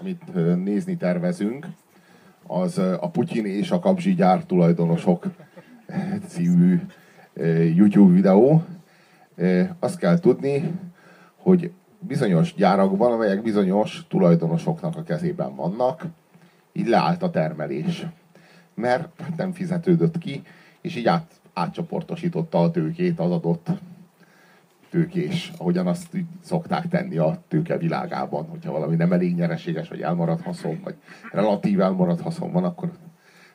amit nézni tervezünk, az a Putyin és a Kapzsi gyár tulajdonosok című YouTube videó. Azt kell tudni, hogy bizonyos gyárakban, amelyek bizonyos tulajdonosoknak a kezében vannak, így leállt a termelés. Mert nem fizetődött ki, és így át, átcsoportosította a tőkét az adott tőkés, ahogyan azt szokták tenni a tőke világában, hogyha valami nem elég nyereséges, vagy elmarad haszon, vagy relatív elmarad haszon van, akkor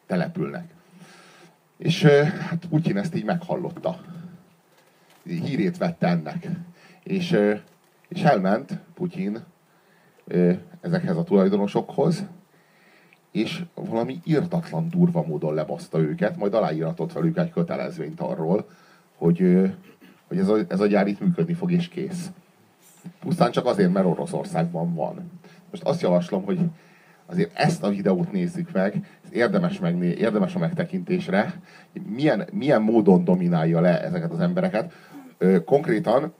települnek. És hát Putyin ezt így meghallotta. Hírét vette ennek. És, és elment Putyin ezekhez a tulajdonosokhoz, és valami írtatlan durva módon lebaszta őket, majd aláíratott velük egy kötelezvényt arról, hogy, hogy ez, a, ez a gyár itt működni fog, és kész. Pusztán csak azért, mert Oroszországban van. Most azt javaslom, hogy azért ezt a videót nézzük meg, érdemes, megné, érdemes a megtekintésre, milyen, milyen módon dominálja le ezeket az embereket. Ö, konkrétan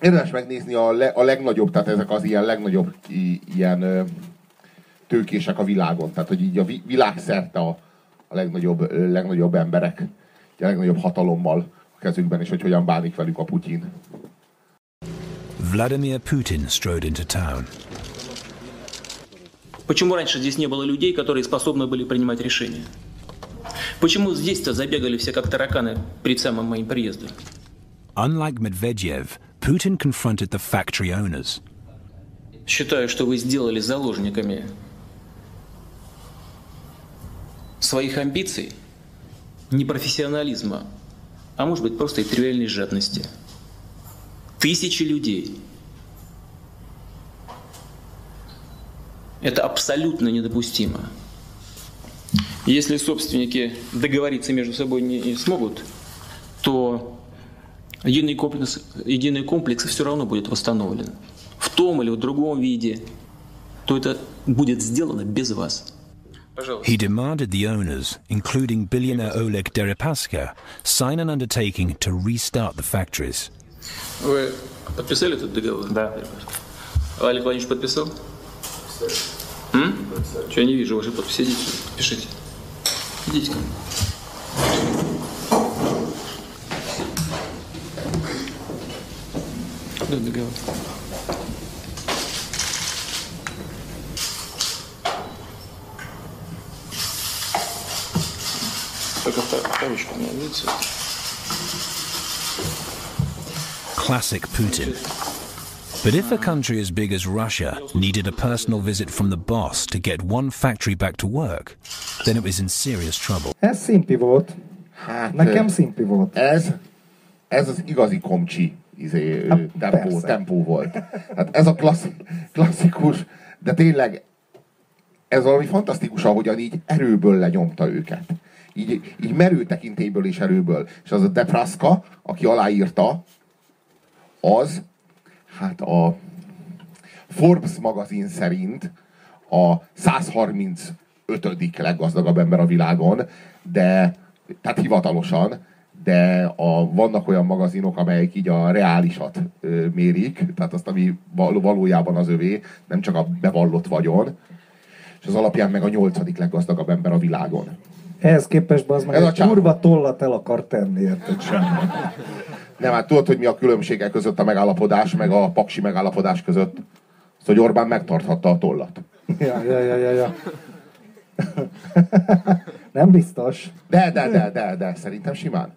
érdemes megnézni a, le, a legnagyobb, tehát ezek az ilyen legnagyobb i, ilyen ö, tőkések a világon. Tehát, hogy így a világszerte a, a legnagyobb, legnagyobb emberek, a legnagyobb hatalommal a kezükben, és hogy hogyan bánik velük a Putyin. Vladimir Putin strode into town. Почему раньше здесь не было людей, которые способны были принимать решения? Почему здесь-то забегали все как тараканы перед самым моим приездом? Unlike Medvedev, Putin confronted the factory owners. Считаю, что вы сделали заложниками своих амбиций, непрофессионализма, а может быть просто и тривиальной жадности. Тысячи людей. Это абсолютно недопустимо. Если собственники договориться между собой не смогут, то единый комплекс, единый комплекс все равно будет восстановлен. В том или в другом виде, то это будет сделано без вас. He demanded the owners, including billionaire Oleg Deripaska, sign an undertaking to restart the factories. Вы подписали этот договор? Да. Олег Владимирович подписал? М? Что я не вижу вашей подписи? Идите, пишите. Идите ко мне. Да, договор. Classic Putin. But if a country as big as Russia needed a personal visit from the boss to get one factory back to work, then it was in serious trouble. Ez szimpi volt. Hát, Nekem szimpi volt. Ez, ez az igazi komcsi izé, Hát tempó, persze. tempó volt. Hát ez a klassz, klasszikus, de tényleg ez valami fantasztikus, ahogyan így erőből lenyomta őket. Így, így merő tekintélyből és erőből. És az a Depraska, aki aláírta, az, hát a Forbes magazin szerint a 135. leggazdagabb ember a világon, de, tehát hivatalosan, de a, vannak olyan magazinok, amelyek így a reálisat ö, mérik, tehát azt, ami val- valójában az övé, nem csak a bevallott vagyon, és az alapján meg a nyolcadik leggazdagabb ember a világon. Ehhez képest az meg Ez a csávó. kurva tollat el akar tenni, érted semmi. Nem, hát tudod, hogy mi a különbsége között a megállapodás, meg a paksi megállapodás között? Azt, hogy Orbán megtarthatta a tollat. Ja, ja, ja, ja, ja. Nem biztos. De, de, de, de, de, szerintem simán.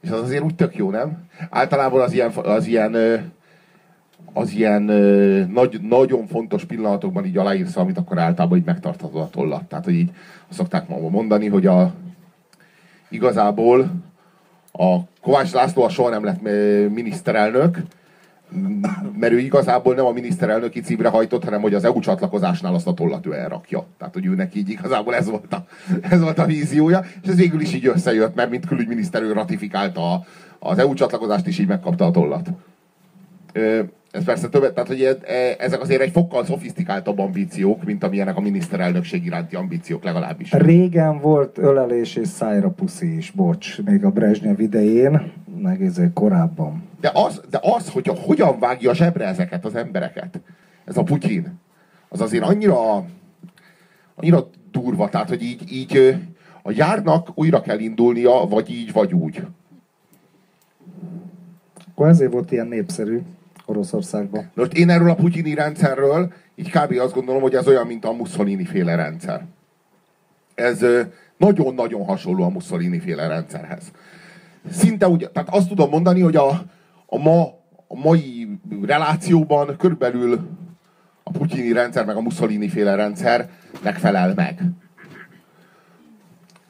És az azért úgy tök jó, nem? Általában az ilyen, az ilyen, az ilyen ö, nagy, nagyon fontos pillanatokban így aláírsz amit akkor általában így megtarthatod a tollat. Tehát, hogy így azt szokták ma mondani, hogy a, igazából a Kovács László a soha nem lett miniszterelnök, mert ő igazából nem a miniszterelnöki címre hajtott, hanem hogy az EU csatlakozásnál azt a tollat ő elrakja. Tehát, hogy őnek így igazából ez volt a, ez volt a víziója, és ez végül is így összejött, mert mint külügyminiszter ő ratifikálta az EU csatlakozást, és így megkapta a tollat. Ö, Ez persze többet, tehát hogy e- e- ezek azért egy fokkal szofisztikáltabb ambíciók, mint amilyenek a miniszterelnökség iránti ambíciók legalábbis. Régen volt ölelés és szájra puszi is, bocs, még a Brezsnyev idején, meg ezért korábban. De az, de az hogy a, hogyan vágja zsebre ezeket az embereket, ez a Putyin, az azért annyira, annyira durva, tehát, hogy így, így a járnak újra kell indulnia, vagy így, vagy úgy. Akkor ezért volt ilyen népszerű Oroszországban. Most én erről a putyini rendszerről így kb. azt gondolom, hogy ez olyan, mint a Mussolini féle rendszer. Ez nagyon-nagyon hasonló a Mussolini féle rendszerhez. Szinte úgy, tehát azt tudom mondani, hogy a, a, ma, a mai relációban körülbelül a putyini rendszer meg a Mussolini féle rendszer megfelel meg.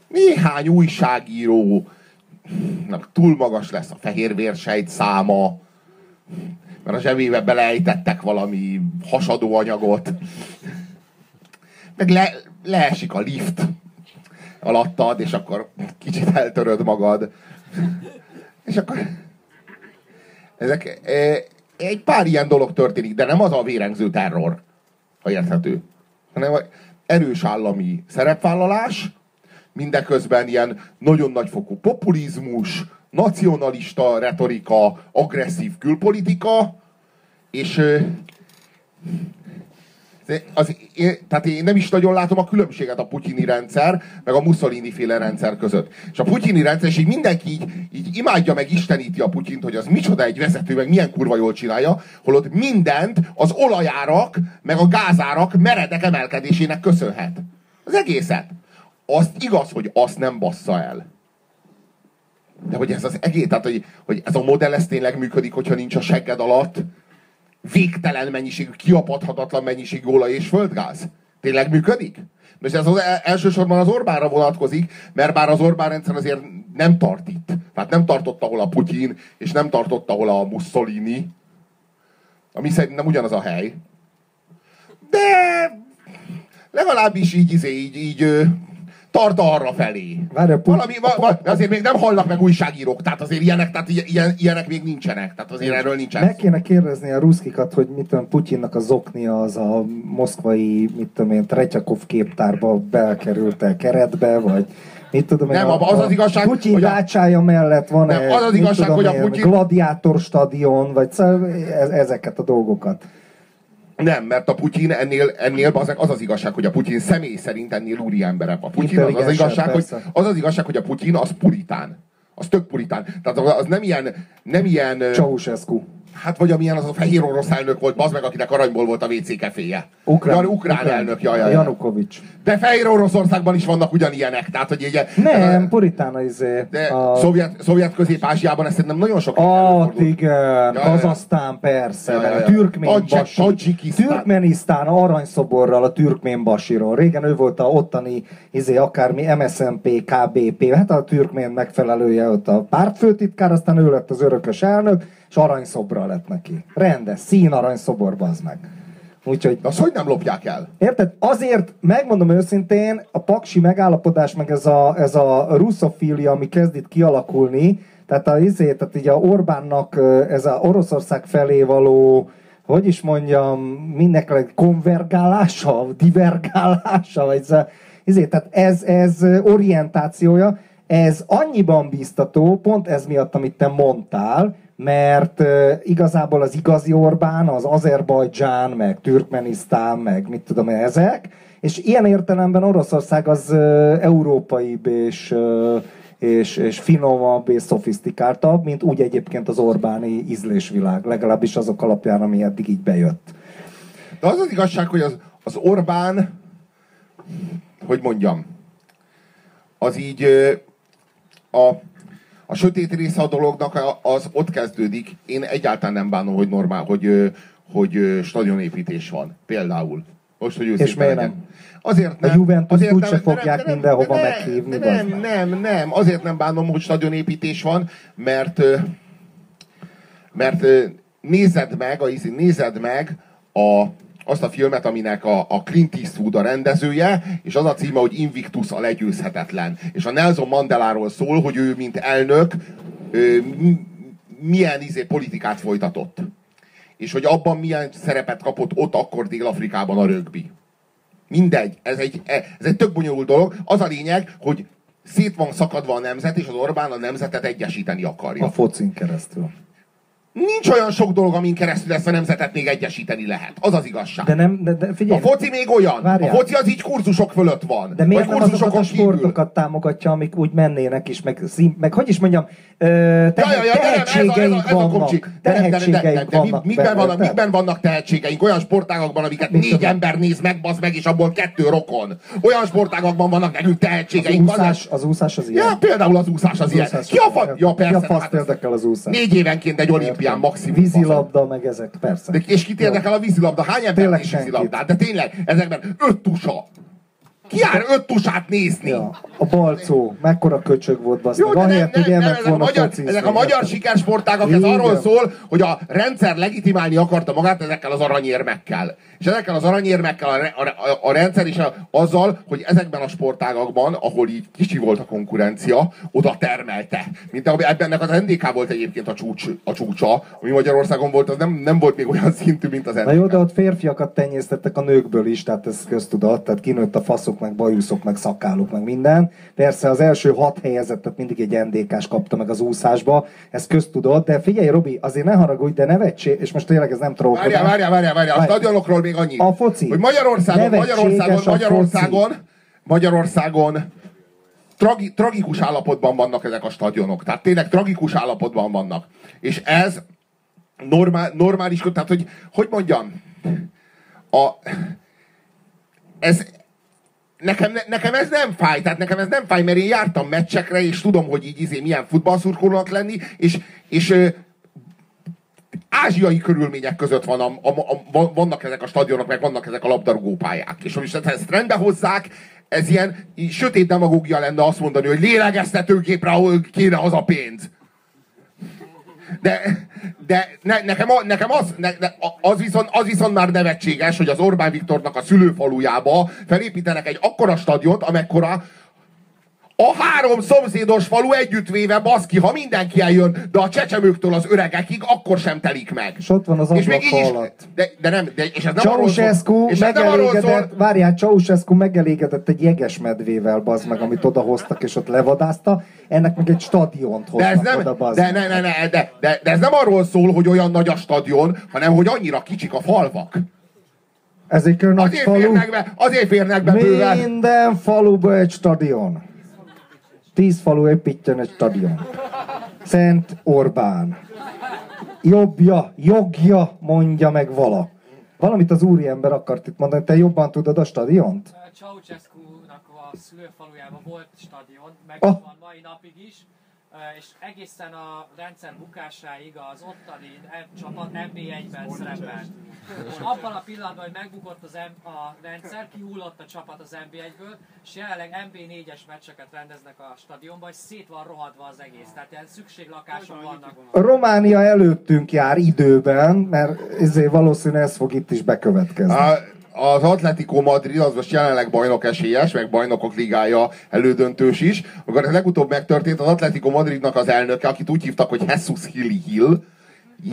Néhány újságíró túl magas lesz a fehérvérsejt száma, mert a zsebébe belejtettek valami hasadó anyagot, meg le, leesik a lift alattad, és akkor kicsit eltöröd magad. És akkor ezek, e, egy pár ilyen dolog történik, de nem az a vérengző terror, ha érthető, hanem erős állami szerepvállalás, mindeközben ilyen nagyon nagyfokú populizmus, nacionalista retorika, agresszív külpolitika, és az, én, tehát én nem is nagyon látom a különbséget a putyini rendszer, meg a Mussolini féle rendszer között. És a putyini rendszer, és így mindenki így, így imádja meg isteníti a Putyint, hogy az micsoda egy vezető, meg milyen kurva jól csinálja, holott mindent az olajárak, meg a gázárak meredek emelkedésének köszönhet. Az egészet. Azt igaz, hogy azt nem bassza el. De hogy ez az egész, tehát hogy, hogy ez a modell ez tényleg működik, hogyha nincs a segged alatt végtelen mennyiségű, kiapadhatatlan mennyiségű olaj és földgáz. Tényleg működik? Most ez az elsősorban az Orbánra vonatkozik, mert bár az Orbán rendszer azért nem tart itt. Tehát nem tartott, ahol a Putyin, és nem tartott, ahol a Mussolini. Ami szerintem ugyanaz a hely. De legalábbis így, így, így, így tart arra felé. Várja, put... Valami, va, va, azért még nem hallnak meg újságírók, tehát azért ilyenek, tehát ilyen, ilyenek még nincsenek, tehát azért erről nincsen. Meg kéne kérdezni a ruszkikat, hogy mit tudom, Putyinnak a zoknia az a moszkvai, mit tudom én, Tretyakov képtárba belkerült-e keretbe, vagy mit tudom nem, a, az az igazság, Putyin hogy a... mellett van nem, az az igazság, hogy a Putyin... Gladiátor stadion, vagy szóval ezeket a dolgokat. Nem, mert a Putyin ennél, ennél az, az az igazság, hogy a Putyin személy szerint ennél úri emberek. A Putyin az az igazság, hogy, az az igazság, hogy a Putyin az puritán. Az tök puritán. Tehát az nem ilyen... Nem ilyen Ceausescu. Hát vagy amilyen az a fehér orosz elnök volt, az meg, akinek aranyból volt a WC keféje. Ukrán, Jan, ukrán, ukrán elnök, jaj, jaj. Janukovics. De fehér Oroszországban is vannak ugyanilyenek, tehát hogy ugye... Nem, puritán izé. De a... szovjet, szovjet közép-ázsiában ezt szerintem nagyon sok... Ah, igen, Kazasztán persze, ja, ja, ja. Türkmén Türkmenisztán aranyszoborral a türkmén basiról. Régen ő volt a ottani izé, akármi MSZNP, KBP, hát a türkmén megfelelője ott a pártfőtitkár, aztán ő lett az örökös elnök, és aranyszobra lett neki. Rendes, szín aranyszobor, bazd meg. Úgyhogy... Azt hogy nem lopják el? Érted? Azért, megmondom őszintén, a paksi megállapodás, meg ez a, ez a russzofília, ami kezd itt kialakulni, tehát a izé, tehát így a Orbánnak ez a Oroszország felé való, hogy is mondjam, mindenkinek konvergálása, divergálása, vagy ez, izé, tehát ez, ez orientációja, ez annyiban biztató, pont ez miatt, amit te mondtál, mert igazából az igazi Orbán, az Azerbajdzsán, meg Türkmenisztán, meg mit tudom én, ezek, és ilyen értelemben Oroszország az európaibb és, és, és finomabb és szofisztikáltabb, mint úgy egyébként az Orbáni ízlésvilág, legalábbis azok alapján, ami eddig így bejött. De az az igazság, hogy az, az Orbán, hogy mondjam, az így a a sötét része a dolognak az ott kezdődik. Én egyáltalán nem bánom, hogy normál, hogy, hogy stadionépítés van. Például. Most, hogy És miért nem? Azért nem. A Juventus úgy úgyse fogják nem, mindenhova nem, meghívni. Nem, nem, nem, nem. Azért nem bánom, hogy stadionépítés van, mert mert nézed meg, a, nézed meg a, azt a filmet, aminek a, a Clint Eastwood a rendezője, és az a címe, hogy Invictus a legyőzhetetlen. És a Nelson Mandeláról szól, hogy ő, mint elnök, ő, milyen izé politikát folytatott. És hogy abban milyen szerepet kapott ott akkor Dél-Afrikában a rögbi. Mindegy, ez egy, ez egy tök bonyolult dolog. Az a lényeg, hogy szét van szakadva a nemzet, és az Orbán a nemzetet egyesíteni akarja. A focin keresztül. Nincs olyan sok dolog, amin keresztül ezt a nemzetet még egyesíteni lehet. Az az igazság. De nem, de, de figyelj. A foci még olyan. Várjál. A foci az így kurzusok fölött van. De miért nem azokat a kurzusokon kívül. sportokat támogatja, amik úgy mennének is, meg, szín, meg hogy is mondjam, ö, Ja, ja, ja, tehetségeink vannak. Tehetségeink vannak. mikben, vannak, mikben vannak tehetségeink? Olyan sportágakban, amiket Mit négy ember néz meg, bazd meg, és abból kettő rokon. Olyan sportágakban vannak nekünk Az tehetségeink. meg. úszás, az úszás az ilyen. Ja, például az úszás az ilyen. Ki a az. Ja, Ki a persze. faszt hát érdekel az úszás? Négy évenként egy olimpián maximum. Vízilabda, meg ezek, persze. De, és kit érdekel a vízilabda? Hány ember vízilabdát? De tényleg, ezekben öt tusa. Ki jár öt tusát nézni? Ja, a balcó, mekkora köcsög volt, basz Jó, meg. Ahelyett, hogy elment a volna magyar, ezek a magyar sikersportágak, ez arról szól, hogy a rendszer legitimálni akarta magát ezekkel az aranyérmekkel. És ezekkel az aranyérmekkel a, a, a, a rendszer is a, azzal, hogy ezekben a sportágakban, ahol így kicsi volt a konkurencia, oda termelte. Mint ahogy ebbennek az NDK volt egyébként a, csúcs, a csúcsa, ami Magyarországon volt, az nem, nem volt még olyan szintű, mint az NDK. Na jó, de ott férfiakat tenyésztettek a nőkből is, tehát ez köztudat, tehát kinőtt a faszok, meg bajuszok, meg szakáluk, meg minden. Persze az első hat helyezettet mindig egy NDK-s kapta meg az úszásba, ez köztudat, de figyelj Robi, azért ne haragudj, de nevetség, és most tényleg ez nem trókodás. Várjál, várjál, várjál, várjál. A stadionokról még annyit. A foci. Hogy Magyarországon, Magyarországon, Magyarországon, Magyarországon tragi, tragikus állapotban vannak ezek a stadionok. Tehát tényleg tragikus állapotban vannak. És ez normál, normális, tehát hogy, hogy mondjam, a, ez, nekem, ne- nekem ez nem fáj, tehát nekem ez nem fáj, mert én jártam meccsekre, és tudom, hogy így izé milyen futballszurkolónak lenni, és, és ö, ázsiai körülmények között van a, a, a, van- vannak ezek a stadionok, meg vannak ezek a labdarúgópályák. És most ha ezt rendbe hozzák, ez ilyen sötét demagógia lenne azt mondani, hogy lélegeztetőgépre ahol kéne az a pénz. De, de ne, nekem, a, nekem az, ne, ne, az, viszont, az viszont már nevetséges, hogy az Orbán Viktornak a szülőfalujába felépítenek egy akkora stadiont, amekkora a három szomszédos falu együttvéve, baszki, ha mindenki eljön, de a csecsemőktől az öregekig, akkor sem telik meg. És ott van az és még így is, de, de nem, de, és ez nem Ceausescu és ez nem arról szól, megelégedett, várjál, Ceausescu megelégedett egy jeges medvével, bazd meg, amit odahoztak és ott levadázta, ennek meg egy stadiont de ez nem, oda, bazd de, ne, ne, ne, de, de, de ez nem arról szól, hogy olyan nagy a stadion, hanem hogy annyira kicsik a falvak. Ez egy nagy Azért falu. férnek be, azért férnek be bőven. Minden faluba egy stadion. Tíz falu építjen egy stadion. Szent Orbán. Jobbja, jogja, mondja meg vala. Valamit az úriember akart itt mondani, te jobban tudod a stadiont? Ceausescu-nak a szülőfalujában volt stadion, meg Ah. van mai napig is, és egészen a rendszer bukásáig az ottani csapat NB1-ben szerepelt. Abban a pillanatban, hogy megbukott az M- a rendszer, kihullott a csapat az NB1-ből, és jelenleg NB4-es meccseket rendeznek a stadionban, és szét van rohadva az egész. Tehát ilyen szükséglakások vannak. Románia előttünk jár időben, mert ezért valószínűleg ez fog itt is bekövetkezni. A, az Atletico Madrid az most jelenleg bajnok esélyes, meg bajnokok ligája elődöntős is. Amikor ez legutóbb megtörtént, az Atletico Madridnak az elnöke, akit úgy hívtak, hogy Jesus Hilly Hill,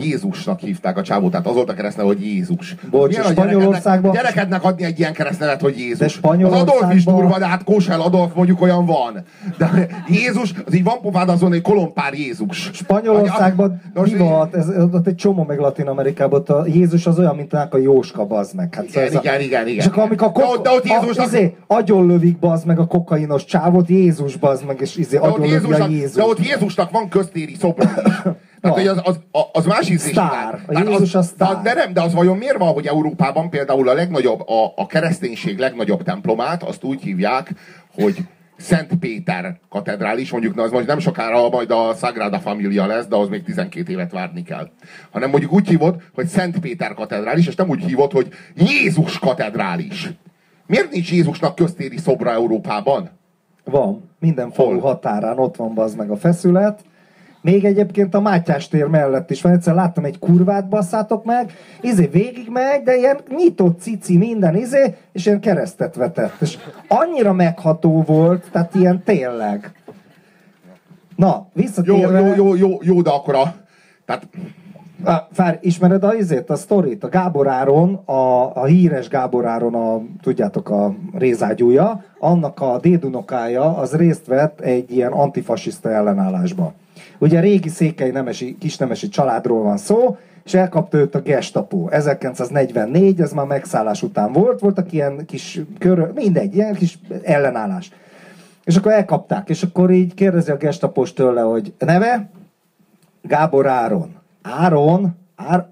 Jézusnak hívták a csávót, tehát az volt a keresztneve, hogy Jézus. Bocs, a Spanyolországban- gyerekednek, adni egy ilyen keresztnevet, hogy Jézus. De Az Spanyolországban- Adolf is durva, de hát Kósel Adolf mondjuk olyan van. De Jézus, az így van pofád azon, hogy kolompár Jézus. Spanyolországban De most- divat, ez, ott egy csomó meg Latin Amerikában, ott a Jézus az olyan, mint a Jóska, bazd meg. Hát Igen, ez a- igen, igen, igen. És akkor amikor a De ott- kok- de ott a, Jézusnak- izé, agyon lövik, bazd meg a kokainos csávot, Jézus, bazd meg, és izé, De ott, agyon lövi a Jézusnak, Jézus. de ott Jézusnak van köztéri szobra. Tehát, hogy az, az, az, az más ízlés. Sztár. A Jézus a sztár. De, de nem, de az vajon miért van, hogy Európában például a legnagyobb, a, a kereszténység legnagyobb templomát, azt úgy hívják, hogy Szent Péter katedrális, mondjuk na, az most nem sokára majd a Sagrada Familia lesz, de az még 12 évet várni kell. Hanem mondjuk úgy hívod, hogy Szent Péter katedrális, és nem úgy hívod, hogy Jézus katedrális. Miért nincs Jézusnak köztéri szobra Európában? Van, minden falu határán ott van bazd meg a feszület. Még egyébként a Mátyás tér mellett is van. Egyszer láttam egy kurvát, basszátok meg, izé végig megy, de ilyen nyitott cici minden izé, és ilyen keresztet vetett. És annyira megható volt, tehát ilyen tényleg. Na, Jó, visszatérve... jó, jó, jó, jó, de akkor a... Tehát Ah, Fár, ismered a izét, a sztorit? A Gábor Áron, a, a híres Gábor Áron, a, tudjátok, a rézágyúja, annak a dédunokája az részt vett egy ilyen antifasiszta ellenállásba. Ugye régi székely nemesi, kisnemesi családról van szó, és elkapta őt a gestapo. 1944, ez már megszállás után volt, voltak ilyen kis kör, mindegy, ilyen kis ellenállás. És akkor elkapták, és akkor így kérdezi a gestapos tőle, hogy neve? Gábor Áron. Áron? Ár...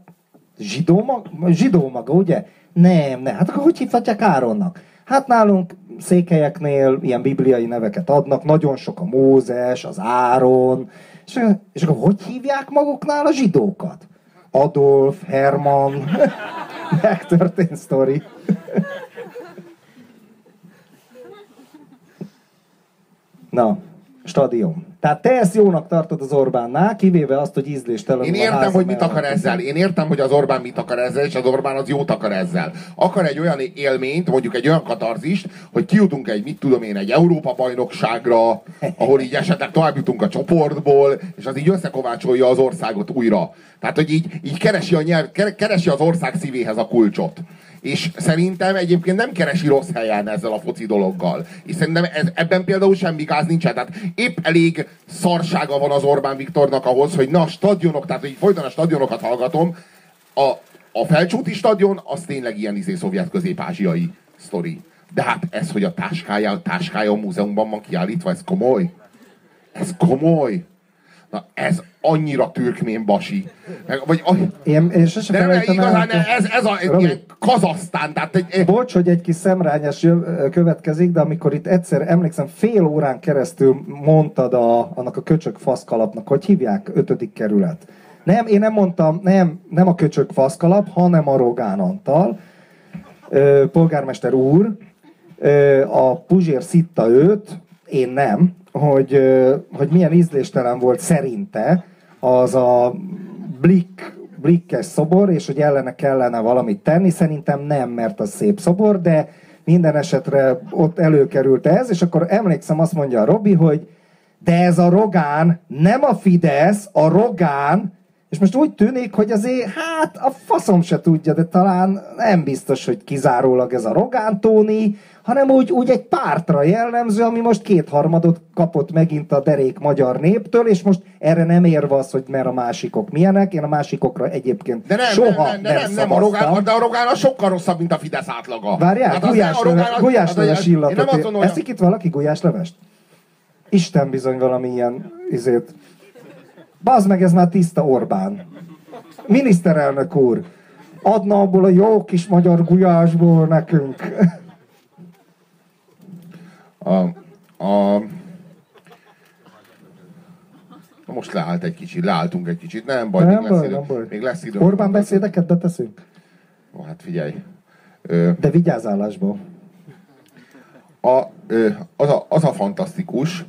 Zsidó maga? Zsidó maga, ugye? Nem, nem. Hát akkor hogy hívhatják Áronnak? Hát nálunk székelyeknél ilyen bibliai neveket adnak, nagyon sok a Mózes, az Áron, és, és akkor hogy hívják maguknál a zsidókat? Adolf, Herman, megtörtént sztori. Na, stadion. Tehát te ezt jónak tartod az Orbánnál, kivéve azt, hogy ízléstelen Én értem, hogy mit akar ezzel. Én értem, hogy az Orbán mit akar ezzel, és az Orbán az jót akar ezzel. Akar egy olyan élményt, mondjuk egy olyan katarzist, hogy kijutunk egy, mit tudom én, egy Európa bajnokságra, ahol így esetleg tovább jutunk a csoportból, és az így összekovácsolja az országot újra. Tehát, hogy így, így keresi, a nyelv, keresi az ország szívéhez a kulcsot. És szerintem egyébként nem keresi rossz helyen ezzel a foci dologgal. És szerintem ez, ebben például semmi gáz nincsen. Tehát épp elég szarsága van az Orbán Viktornak ahhoz, hogy na, stadionok, tehát hogy folyton a stadionokat hallgatom, a, a felcsúti stadion, az tényleg ilyen izé szovjet közép-ázsiai sztori. De hát ez, hogy a táskája, a táskája a múzeumban van kiállítva, ez komoly. Ez komoly. Na ez annyira türkmén basi. Meg, vagy, én, én sose de nem, igazán, el, ez, ez a Robi, ilyen Kazasztán. Tehát egy, Bocs, hogy egy kis szemrányás következik, de amikor itt egyszer, emlékszem, fél órán keresztül mondtad a, annak a köcsök faszkalapnak, hogy hívják, ötödik kerület. Nem, én nem mondtam, nem, nem a köcsök faszkalap, hanem a Rogán Antal, polgármester úr, a Puzsér szitta őt, én nem, hogy, hogy milyen ízléstelen volt szerinte az a blik, blikkes szobor, és hogy ellene kellene valamit tenni. Szerintem nem, mert az szép szobor, de minden esetre ott előkerült ez, és akkor emlékszem, azt mondja a Robi, hogy de ez a Rogán, nem a Fidesz, a Rogán, és most úgy tűnik, hogy azért, hát a faszom se tudja, de talán nem biztos, hogy kizárólag ez a Rogán Tóni, hanem úgy, úgy egy pártra jellemző, ami most kétharmadot kapott megint a derék magyar néptől, és most erre nem érve az, hogy mert a másikok milyenek, én a másikokra egyébként de nem, soha nem, nem, nem, nem, nem a Rogán, de a Rogán a sokkal rosszabb, mint a Fidesz átlaga. Várjál, hát gulyáslevest gulyás hát illatot. Eszik itt valaki gulyáslevest? Isten bizony valami ilyen izét. Bazd meg, ez már tiszta Orbán. Miniszterelnök úr, adna abból a jó kis magyar gulyásból nekünk. A, a, most leállt egy kicsit, leálltunk egy kicsit, nem baj, nem még, baj, lesz idő, nem baj. még lesz idő. Orbán beszédeket beteszünk? Ó, hát figyelj. Ö, De vigyázálásból. A, ö, az, a, az a fantasztikus,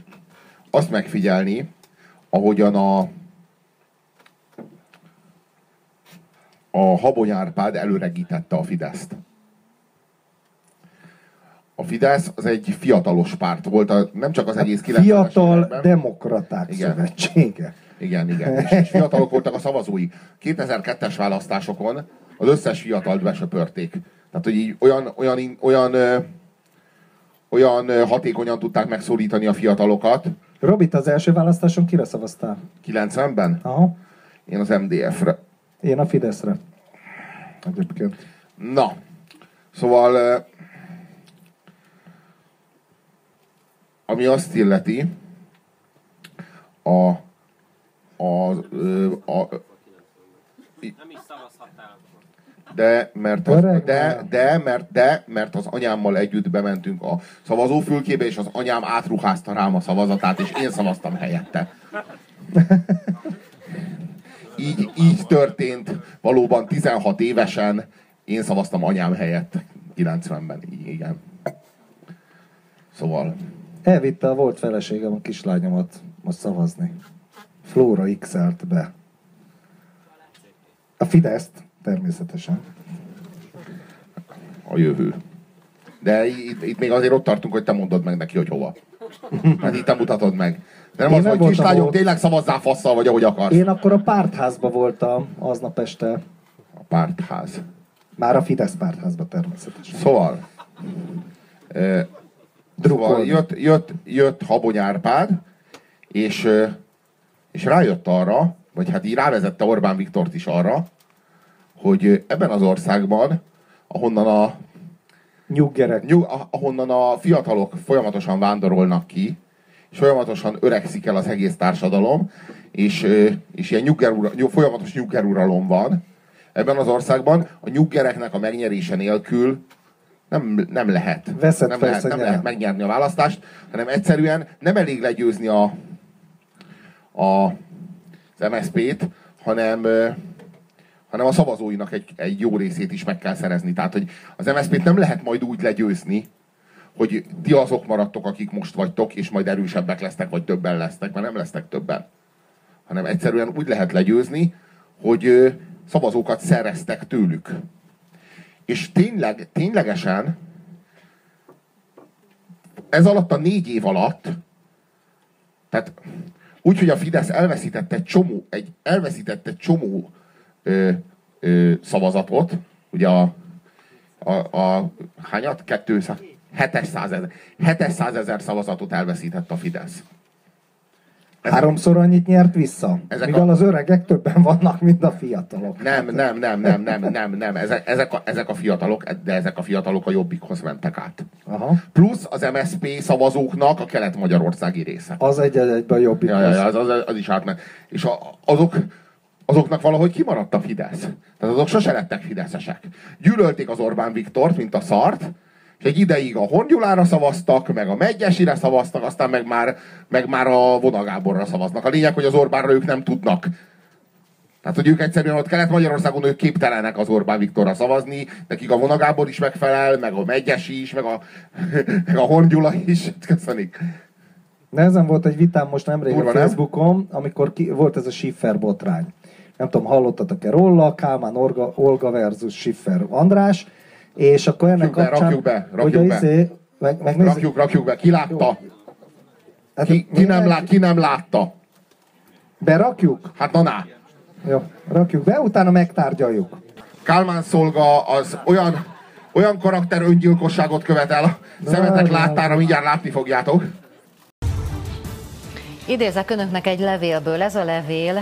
azt megfigyelni, ahogyan a a Habony Árpád előregítette a Fideszt a Fidesz az egy fiatalos párt volt, a, nem csak az egész 90 Fiatal években. Demokraták igen. Szövetsége. Igen, igen. És, és fiatalok voltak a szavazói. 2002-es választásokon az összes fiatalt besöpörték. Tehát, hogy így olyan, olyan, olyan, olyan, olyan hatékonyan tudták megszólítani a fiatalokat. Robit, az első választáson kire szavaztál? 90-ben? Aha. Én az MDF-re. Én a Fideszre. Egyébként. Na, szóval ami azt illeti, a, a, a, a nem is szavazhattál. De mert, az, de, de, mert, de, mert az anyámmal együtt bementünk a szavazófülkébe, és az anyám átruházta rám a szavazatát, és én szavaztam helyette. Így, így történt valóban 16 évesen, én szavaztam anyám helyett 90-ben, igen. Szóval Elvitte a volt feleségem a kislányomat most szavazni. Flóra x be. A Fideszt, természetesen. A jövő. De itt, itt még azért ott tartunk, hogy te mondod meg neki, hogy hova. Hát itt te mutatod meg. De nem Én az, nem hogy kislányom, volt. tényleg szavazzál fasszal, vagy ahogy akarsz. Én akkor a pártházba voltam aznap este. A pártház. Már a Fidesz pártházba természetesen. Szóval, Szóval jött, jött, jött Habony Árpád, és és rájött arra, vagy hát így rávezette Orbán Viktort is arra, hogy ebben az országban, ahonnan a, Nyuggerek. nyug, ahonnan a fiatalok folyamatosan vándorolnak ki, és folyamatosan öregszik el az egész társadalom, és, és ilyen nyuggerura, nyug, folyamatos nyuggeruralom van, ebben az országban a nyuggereknek a megnyerése nélkül nem, nem lehet. Veszett nem, lehet, nem lehet megnyerni a választást, hanem egyszerűen nem elég legyőzni a, a, az MSZP-t, hanem, hanem a szavazóinak egy, egy jó részét is meg kell szerezni. Tehát, hogy az MSZP-t nem lehet majd úgy legyőzni, hogy ti azok maradtok, akik most vagytok, és majd erősebbek lesznek, vagy többen lesznek, mert nem lesznek többen. Hanem egyszerűen úgy lehet legyőzni, hogy szavazókat szereztek tőlük. És tényleg, ténylegesen ez alatt a négy év alatt, tehát úgy, hogy a Fidesz elveszítette egy csomó, egy, elveszítette egy csomó ö, ö, szavazatot, ugye a, a, a hányat? 200, 700 ezer, 700 ezer szavazatot elveszített a Fidesz. Ezek- Háromszor annyit nyert vissza. Ezek Mivel a- az öregek többen vannak, mint a fiatalok. Nem, nem, nem, nem, nem, nem, nem. Ezek, ezek, a, ezek a fiatalok, de ezek a fiatalok a jobbikhoz mentek át. Aha. Plusz az MSP szavazóknak a kelet-magyarországi része. Az egy egyben a jobbik. Ja, ja, ja, az, az, az is átment. És a, azok, azoknak valahogy kimaradt a Fidesz. Tehát azok sose lettek fideszesek. Gyűlölték az Orbán Viktort, mint a szart, és egy ideig a Hongyulára szavaztak, meg a Megyesire szavaztak, aztán meg már, meg már a Vonagáborra szavaznak. A lényeg, hogy az Orbánra ők nem tudnak. Tehát, hogy ők egyszerűen ott Kelet-Magyarországon ők képtelenek az Orbán Viktorra szavazni, nekik a Vonagábor is megfelel, meg a Megyesi is, meg a, meg a Hongyula is. Köszönjük. Nehezen volt egy vitám most nemrég Durva, a nem? Facebookon, amikor ki, volt ez a Schiffer botrány. Nem tudom, hallottatok-e róla, Kálmán Olga, Olga versus Schiffer András, és akkor ennek Rakjuk be, kapcsán... rakjuk be, rakjuk hogy a be. Izé, meg, meg Rakjuk, rakjuk be. Ki látta? hát Ki, ki, nem, minek- lá, ki nem látta? Berakjuk? Hát na, na. Jó, rakjuk be, utána megtárgyaljuk. Kálmán szolga az olyan, olyan karakter öngyilkosságot követel a szemetek láttára, mindjárt látni fogjátok. Idézek önöknek egy levélből. Ez a levél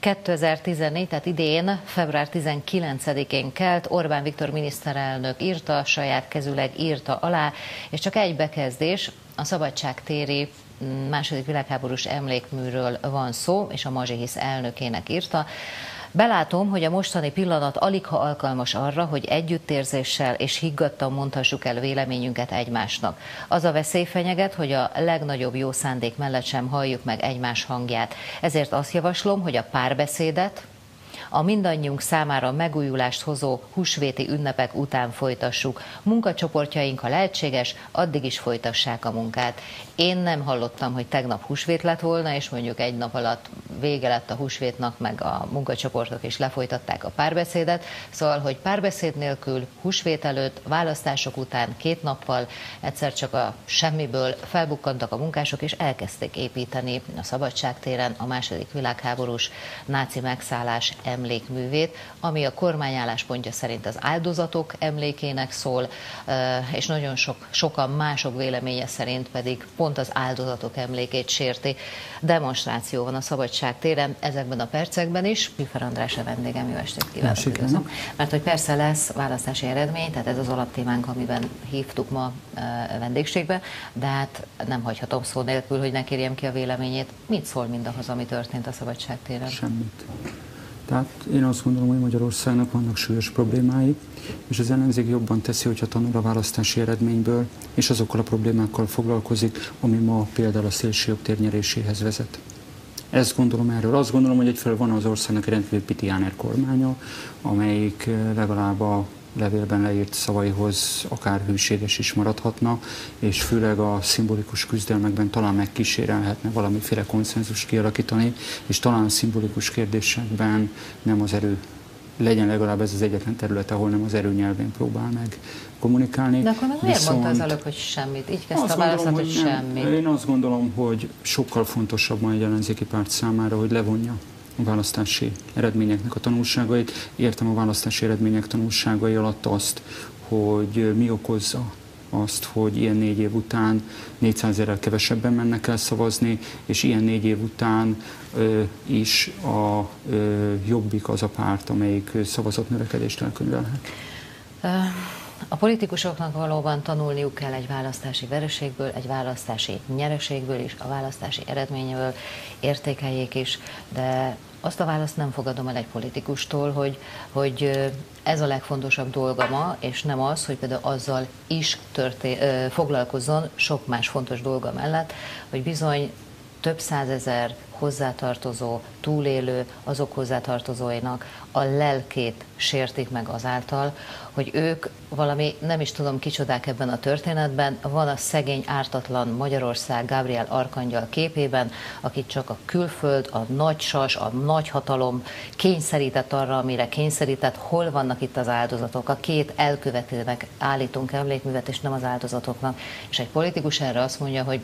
2014, tehát idén, február 19-én kelt. Orbán Viktor miniszterelnök írta, saját kezüleg írta alá, és csak egy bekezdés, a szabadságtéri mm, második világháborús emlékműről van szó, és a Mazsihisz elnökének írta. Belátom, hogy a mostani pillanat alig ha alkalmas arra, hogy együttérzéssel és higgadtan mondhassuk el véleményünket egymásnak. Az a veszély fenyeget, hogy a legnagyobb jó szándék mellett sem halljuk meg egymás hangját. Ezért azt javaslom, hogy a párbeszédet, a mindannyiunk számára megújulást hozó húsvéti ünnepek után folytassuk. Munkacsoportjaink, ha lehetséges, addig is folytassák a munkát. Én nem hallottam, hogy tegnap húsvét lett volna, és mondjuk egy nap alatt vége lett a húsvétnak, meg a munkacsoportok is lefolytatták a párbeszédet. Szóval, hogy párbeszéd nélkül, húsvét előtt, választások után, két nappal egyszer csak a semmiből felbukkantak a munkások, és elkezdték építeni a Szabadságtéren a második világháborús náci megszállás emlékművét, ami a kormány álláspontja szerint az áldozatok emlékének szól, eh, és nagyon sok, sokan mások véleménye szerint pedig pont az áldozatok emlékét sérti. Demonstráció van a Szabadság téren ezekben a percekben is. Pifer András a vendégem, jó estét kívánok! Üdvözlöm. Mert hogy persze lesz választási eredmény, tehát ez az alaptémánk, amiben hívtuk ma eh, vendégségbe, de hát nem hagyhatom szó nélkül, hogy ne kérjem ki a véleményét. Mit szól mindahhoz, ami történt a Szabadság téren? Semmit. Tehát én azt gondolom, hogy Magyarországnak vannak súlyos problémái, és az ellenzék jobban teszi, hogyha tanul a választási eredményből, és azokkal a problémákkal foglalkozik, ami ma például a szélső jobb térnyeréséhez vezet. Ezt gondolom erről. Azt gondolom, hogy egyfelől van az országnak egy rendkívül pitiáner kormánya, amelyik eh, legalább a levélben leírt szavaihoz akár hűséges is maradhatna, és főleg a szimbolikus küzdelmekben talán megkísérelhetne valamiféle konszenzus kialakítani, és talán a szimbolikus kérdésekben nem az erő legyen legalább ez az egyetlen terület, ahol nem az erő nyelvén próbál meg kommunikálni. De akkor meg miért mondta az Viszont- előbb, hogy semmit? Így kezdte a választat, hogy gondolom, semmi. nem. Én azt gondolom, hogy sokkal fontosabb ma egy ellenzéki párt számára, hogy levonja választási eredményeknek a tanulságait. Értem a választási eredmények tanulságai alatt azt, hogy mi okozza azt, hogy ilyen négy év után 400 ezerrel kevesebben mennek el szavazni, és ilyen négy év után ö, is a ö, Jobbik az a párt, amelyik szavazatnövekedést elkönyvelhet. A politikusoknak valóban tanulniuk kell egy választási vereségből, egy választási nyereségből is, a választási eredményből értékeljék is, de azt a választ nem fogadom el egy politikustól, hogy, hogy ez a legfontosabb dolga ma, és nem az, hogy például azzal is történ- foglalkozzon sok más fontos dolga mellett, hogy bizony több százezer hozzátartozó, túlélő, azok hozzátartozóinak a lelkét sértik meg azáltal, hogy ők valami, nem is tudom kicsodák ebben a történetben, van a szegény ártatlan Magyarország Gabriel Arkangyal képében, akit csak a külföld, a nagy sas, a nagy hatalom kényszerített arra, amire kényszerített, hol vannak itt az áldozatok. A két elkövetőnek állítunk emlékművet, és nem az áldozatoknak. És egy politikus erre azt mondja, hogy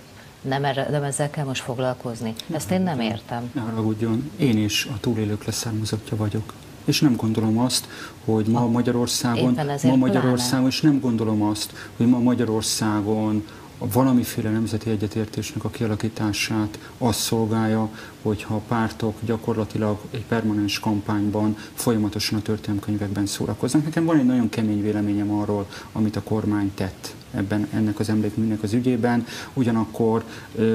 nem, erre, nem ezzel kell most foglalkozni. Ezt én nem értem. Ne haragudjon, én is a túlélők leszármazottja vagyok. És nem gondolom azt, hogy ma Magyarországon, ma Magyarországon, és nem gondolom azt, hogy ma Magyarországon a valamiféle nemzeti egyetértésnek a kialakítását azt szolgálja, hogyha a pártok gyakorlatilag egy permanens kampányban folyamatosan a történelmkönyvekben szórakoznak. Nekem van egy nagyon kemény véleményem arról, amit a kormány tett ebben ennek az emlékműnek az ügyében. Ugyanakkor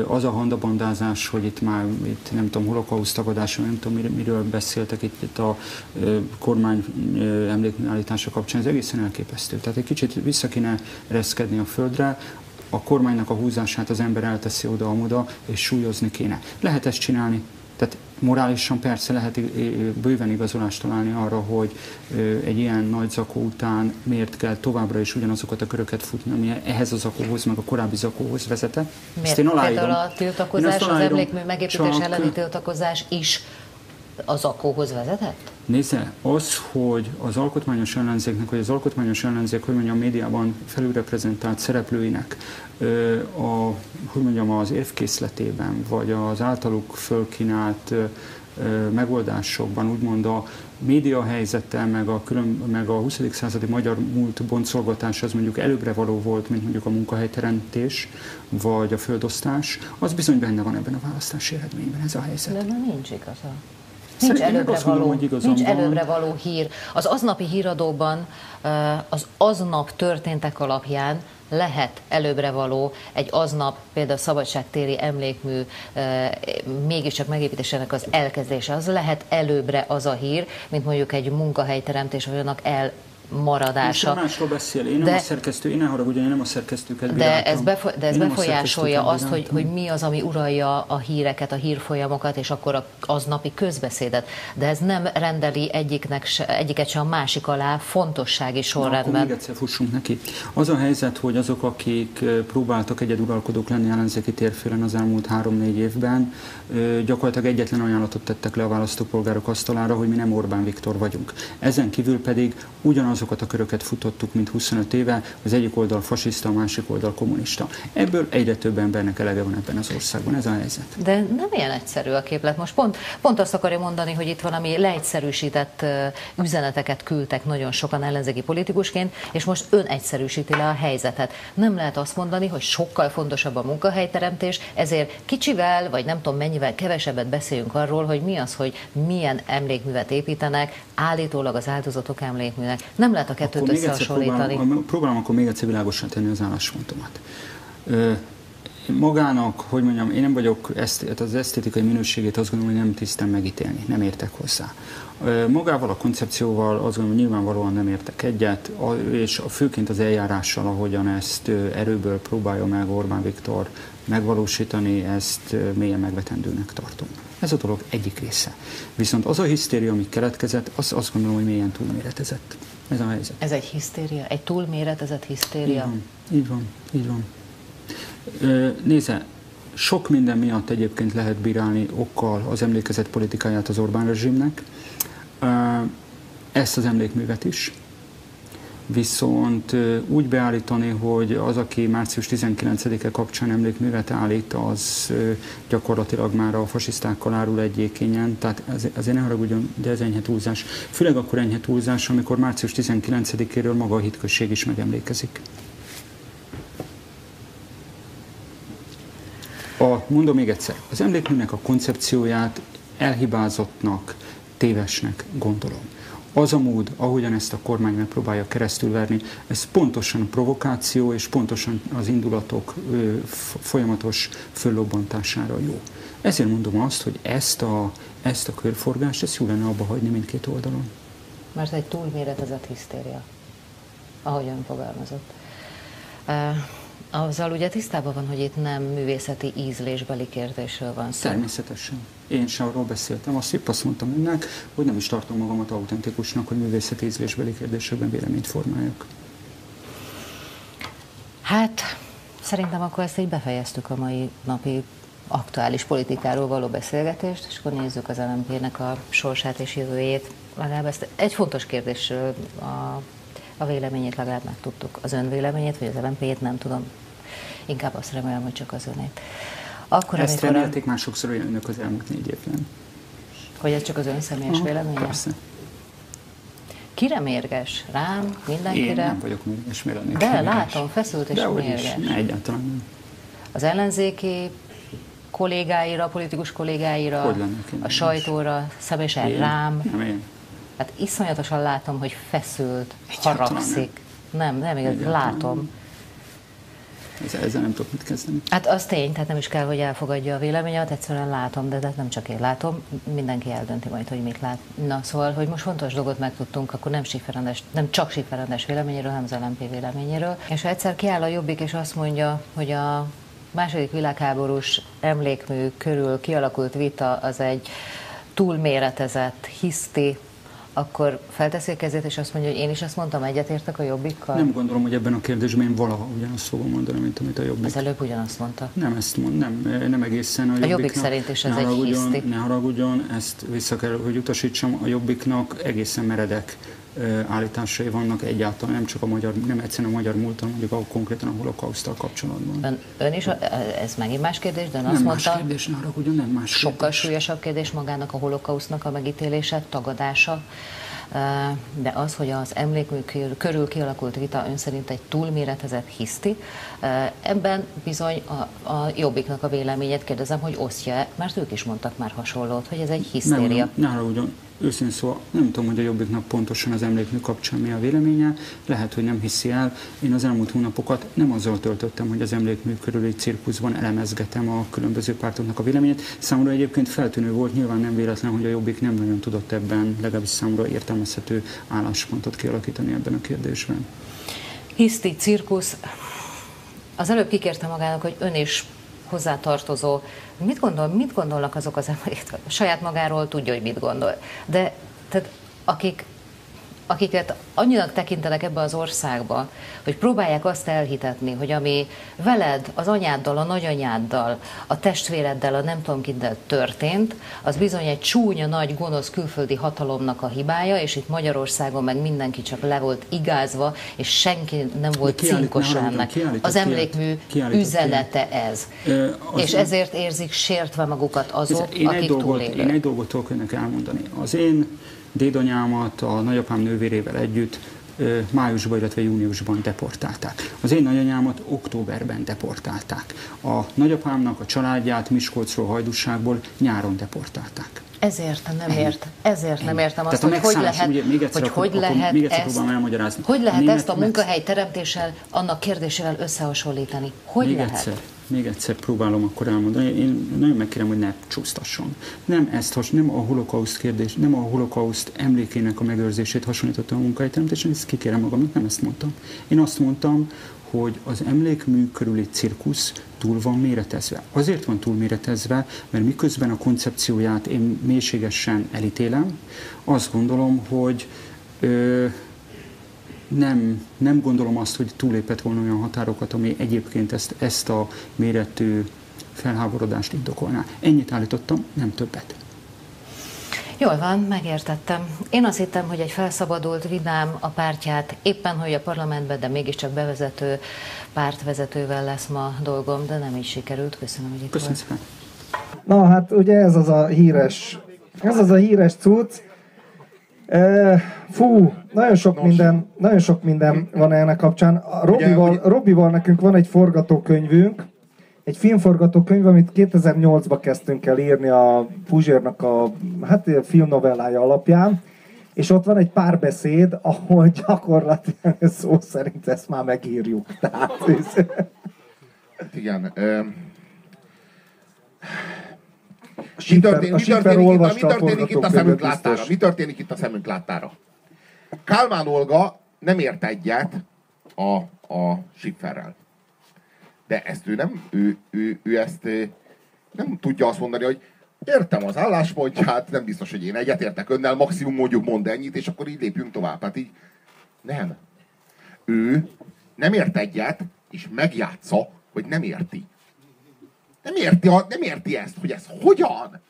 az a handabandázás, hogy itt már itt nem tudom, holokauszt tagadásra, nem tudom miről beszéltek itt, itt a kormány emlékmű állítása kapcsán, ez egészen elképesztő. Tehát egy kicsit vissza kéne reszkedni a földre, a kormánynak a húzását az ember elteszi oda-amoda, és súlyozni kéne. Lehet ezt csinálni, tehát morálisan persze lehet bőven igazolást találni arra, hogy egy ilyen nagy zakó után miért kell továbbra is ugyanazokat a köröket futni, ami ehhez a zakóhoz, meg a korábbi zakóhoz vezetett. Miért? Ezt én Például a tiltakozás, az emlékmű megépítés csak... elleni tiltakozás is az akkóhoz vezetett? Nézze, az, hogy az alkotmányos ellenzéknek, vagy az alkotmányos ellenzék, hogy mondjam, a médiában felülreprezentált szereplőinek a, hogy mondjam, az évkészletében, vagy az általuk fölkínált megoldásokban, úgymond a média helyzettel, meg a, külön, meg a 20. századi magyar múlt boncolgatás az mondjuk előbbre való volt, mint mondjuk a munkahelyteremtés, vagy a földosztás, az bizony benne van ebben a választási eredményben ez a helyzet. De nincs igaza. Nincs előbbre, való, mondom, nincs előbbre való hír. Az aznapi híradóban az aznap történtek alapján lehet előbbre való egy aznap, például szabadságtéri emlékmű mégiscsak megépítésének az elkezdése, az lehet előbbre az a hír, mint mondjuk egy munkahelyteremtés, vagy annak el maradása. Most másról beszél, én de, nem a szerkesztő, én ne haragudjon, én nem a szerkesztőket De ez, befo- de ez befolyásolja azt, hogy, hogy mi az, ami uralja a híreket, a hírfolyamokat, és akkor az napi közbeszédet. De ez nem rendeli egyiknek se, egyiket sem a másik alá fontossági sorrendben. Na, akkor még egyszer fussunk neki. Az a helyzet, hogy azok, akik próbáltak egyeduralkodók lenni ellenzéki térfélen az elmúlt három-négy évben, gyakorlatilag egyetlen ajánlatot tettek le a választópolgárok asztalára, hogy mi nem Orbán Viktor vagyunk. Ezen kívül pedig ugyanaz azokat a köröket futottuk, mint 25 éve, az egyik oldal fasiszta, a másik oldal kommunista. Ebből egyre több embernek elege van ebben az országban, ez a helyzet. De nem ilyen egyszerű a képlet. Most pont, pont azt akarja mondani, hogy itt valami leegyszerűsített üzeneteket küldtek nagyon sokan ellenzéki politikusként, és most ön egyszerűsíti le a helyzetet. Nem lehet azt mondani, hogy sokkal fontosabb a munkahelyteremtés, ezért kicsivel, vagy nem tudom mennyivel kevesebbet beszéljünk arról, hogy mi az, hogy milyen emlékművet építenek, állítólag az áldozatok emlékműnek. Nem lehet a kettőt akkor összehasonlítani. Próbálom, próbálom akkor még egyszer világosan tenni az álláspontomat. Magának, hogy mondjam, én nem vagyok, ezt, az esztétikai minőségét azt gondolom, hogy nem tisztem megítélni, nem értek hozzá. Magával a koncepcióval azt gondolom, hogy nyilvánvalóan nem értek egyet, és főként az eljárással, ahogyan ezt erőből próbálja meg Orbán Viktor megvalósítani, ezt mélyen megvetendőnek tartom. Ez a dolog egyik része. Viszont az a hisztéria, ami keletkezett, az azt gondolom, hogy mélyen túlméretezett. Ez a helyzet. Ez egy hisztéria? Egy túlméretezett hisztéria? Így van, így van. Így van. Nézze, sok minden miatt egyébként lehet bírálni okkal az emlékezet politikáját az Orbán rezsimnek. Ezt az emlékművet is viszont úgy beállítani, hogy az, aki március 19-e kapcsán emlékművet állít, az gyakorlatilag már a fasisztákkal árul egyékenyen, tehát ez, azért ne haragudjon, de ez enyhe túlzás. Főleg akkor enyhe túlzás, amikor március 19-éről maga a hitközség is megemlékezik. A, mondom még egyszer, az emlékműnek a koncepcióját elhibázottnak, tévesnek gondolom. Az a mód, ahogyan ezt a kormány megpróbálja keresztülverni, ez pontosan provokáció és pontosan az indulatok folyamatos föllobbantására jó. Ezért mondom azt, hogy ezt a, ezt a körforgást, ezt jó lenne abba hagyni mindkét oldalon. Mert egy túlméretezett hisztéria, ahogyan fogalmazott. Uh, azzal ugye tisztában van, hogy itt nem művészeti ízlésbeli kérdésről van szó. Természetesen. Én sem arról beszéltem, azt épp azt mondtam önnek, hogy nem is tartom magamat autentikusnak, hogy művészeti ízlésbeli kérdésekben véleményt formáljak. Hát, szerintem akkor ezt így befejeztük a mai napi aktuális politikáról való beszélgetést, és akkor nézzük az LMP-nek a sorsát és jövőjét. Legalább ezt egy fontos kérdésről a, a véleményét legalább megtudtuk. Az ön véleményét, vagy az LMP-jét nem tudom. Inkább azt remélem, hogy csak az önét. Akkor, Ezt remélték a... már sokszor önök az elmúlt négy évben. Hogy ez csak az ön személyes Aha, véleménye? Persze. Kire mérges? Rám? Mindenkire? Én nem vagyok mérges, miért De mérges? látom, feszült és De mérges. Is. Ne, egyáltalán nem. Az ellenzéki kollégáira, politikus kollégáira, a sajtóra, személyesen én? rám. Nem én. Hát iszonyatosan látom, hogy feszült, Egyáltalán haragszik. Nem, nem, nem látom. Nem ezzel nem tudok mit kezdeni. Hát az tény, tehát nem is kell, hogy elfogadja a véleményet, egyszerűen látom, de, de nem csak én látom, mindenki eldönti majd, hogy mit lát. Na szóval, hogy most fontos dolgot megtudtunk, akkor nem, Siferendes, nem csak Siferendes véleményéről, hanem az LMP véleményéről. És ha egyszer kiáll a Jobbik, és azt mondja, hogy a második világháborús emlékmű körül kialakult vita az egy túlméretezett, hiszti, akkor felteszi a kezét, és azt mondja, hogy én is ezt mondtam, egyetértek a jobbikkal? Nem gondolom, hogy ebben a kérdésben én valaha ugyanazt fogom mondani, mint amit a jobbik. Az előbb ugyanazt mondta. Nem ezt mond, nem, nem egészen a, a jobbik szerint is ez egy hiszti. Ne haragudjon, ezt vissza kell, hogy utasítsam, a jobbiknak egészen meredek állításai vannak egyáltalán, nem csak a magyar, nem egyszerűen a magyar múltan, mondjuk a konkrétan a holokausztal kapcsolatban. Ön, ön is, ez megint más kérdés, de ön nem azt más mondta, kérdés, ne ugyan nem más sokkal kérdés. súlyosabb kérdés magának a holokausznak a megítélése, tagadása, de az, hogy az emlékmű körül kialakult vita ön szerint egy túlméretezett hiszti, ebben bizony a, a jobbiknak a véleményét kérdezem, hogy osztja-e, mert ők is mondtak már hasonlót, hogy ez egy hisztéria. Nem, nem, ugyan, őszintén szóval nem tudom, hogy a Jobbiknak pontosan az emlékmű kapcsán mi a véleménye, lehet, hogy nem hiszi el. Én az elmúlt hónapokat nem azzal töltöttem, hogy az emlékmű körüli cirkuszban elemezgetem a különböző pártoknak a véleményét. Számomra egyébként feltűnő volt, nyilván nem véletlen, hogy a Jobbik nem nagyon tudott ebben, legalábbis számomra értelmezhető álláspontot kialakítani ebben a kérdésben. Hiszti, cirkusz. Az előbb kikérte magának, hogy ön is hozzátartozó. Mit, gondol, mit gondolnak azok az emberek? Saját magáról tudja, hogy mit gondol. De tehát, akik akiket annyinak tekintenek ebbe az országba, hogy próbálják azt elhitetni, hogy ami veled, az anyáddal, a nagyanyáddal, a testvéreddel, a nem tudom kiddel történt, az bizony egy csúnya, nagy, gonosz külföldi hatalomnak a hibája, és itt Magyarországon meg mindenki csak le volt igázva, és senki nem volt cinkos ennek. Az emlékmű kiállít, üzenete ez. Ö, és ezért érzik sértve magukat azok, én akik egy dolgot, Én egy dolgot tudok önnek elmondani. Az én dédanyámat a nagyapám nővérével együtt májusban, illetve júniusban deportálták. Az én nagyanyámat októberben deportálták. A nagyapámnak a családját Miskolcról, Hajdusságból nyáron deportálták. Ezért nem ért, ezért nem értem azt, hogy hogy lehet, ugye, még egyszer, hogy, hogy lehet még egyszer ezt, elmagyarázni. Hogy lehet a ezt a munkahely teremtéssel, annak kérdésével összehasonlítani? Hogy még lehet? Egyszer még egyszer próbálom akkor elmondani, én nagyon megkérem, hogy ne csúsztasson. Nem ezt, nem a holokauszt kérdés, nem a holokauszt emlékének a megőrzését hasonlítottam a munkahelyteremtésre, ezt kikérem magamnak, nem ezt mondtam. Én azt mondtam, hogy az emlékmű körüli cirkusz túl van méretezve. Azért van túl méretezve, mert miközben a koncepcióját én mélységesen elítélem, azt gondolom, hogy ö, nem, nem gondolom azt, hogy túlépett volna olyan határokat, ami egyébként ezt, ezt a méretű felháborodást indokolná. Ennyit állítottam, nem többet. Jól van, megértettem. Én azt hittem, hogy egy felszabadult, vidám a pártját, éppen hogy a parlamentben, de mégiscsak bevezető pártvezetővel lesz ma dolgom, de nem így sikerült. Köszönöm, hogy itt Köszönöm szépen. Na hát ugye ez az a híres, ez az a híres cucc, Fú, nagyon sok, Nos. minden, nagyon sok minden van ennek kapcsán. Robival, Robival nekünk van egy forgatókönyvünk, egy filmforgatókönyv, amit 2008-ban kezdtünk el írni a Puzsérnak a hát, a filmnovellája alapján, és ott van egy párbeszéd, ahol gyakorlatilag szó szerint ezt már megírjuk. Tehát, ez... Igen. Ö... Mi, történik, mi, történik, itt, mi történik itt a szemünk láttára? Mi történik itt a szemünk láttára? Kálmán Olga nem ért egyet a, a Schifferrel. De ezt ő nem, ő, ő, ő ezt nem tudja azt mondani, hogy értem az álláspontját, nem biztos, hogy én egyetértek önnel, maximum mondjuk mond ennyit, és akkor így lépjünk tovább. Hát így nem. Ő nem ért egyet, és megjátsza, hogy nem érti. Nem érti, nem érti ezt, hogy ez hogyan?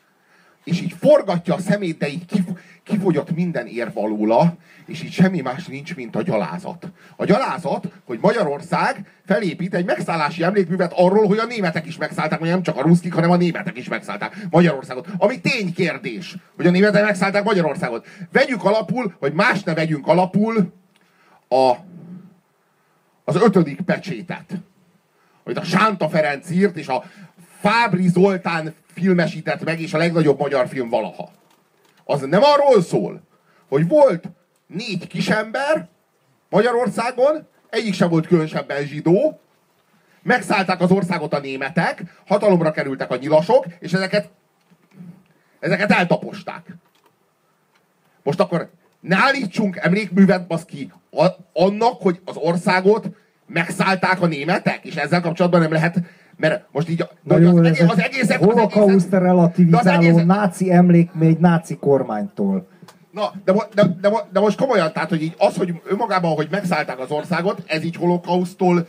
És így forgatja a szemét, de így kif, kifogyott minden ér valóla, és így semmi más nincs, mint a gyalázat. A gyalázat, hogy Magyarország felépít egy megszállási emlékművet arról, hogy a németek is megszállták, vagy nem csak a ruszkik, hanem a németek is megszállták Magyarországot. Ami ténykérdés, hogy a németek megszállták Magyarországot. Vegyük alapul, vagy más ne vegyünk alapul a, az ötödik pecsétet. Amit a Sánta Ferenc írt, és a Fábri Zoltán filmesített meg, és a legnagyobb magyar film valaha. Az nem arról szól, hogy volt négy kisember Magyarországon, egyik sem volt különösebben zsidó, megszállták az országot a németek, hatalomra kerültek a nyilasok, és ezeket, ezeket eltaposták. Most akkor ne állítsunk emlékművet, baszki, annak, hogy az országot megszállták a németek, és ezzel kapcsolatban nem lehet mert most így Na jó, az, egész, az egészet... Holokauszt relativizáló náci emlék még náci kormánytól. Na, de, de, de, de, most komolyan, tehát, hogy így az, hogy önmagában, hogy megszállták az országot, ez így holokausztól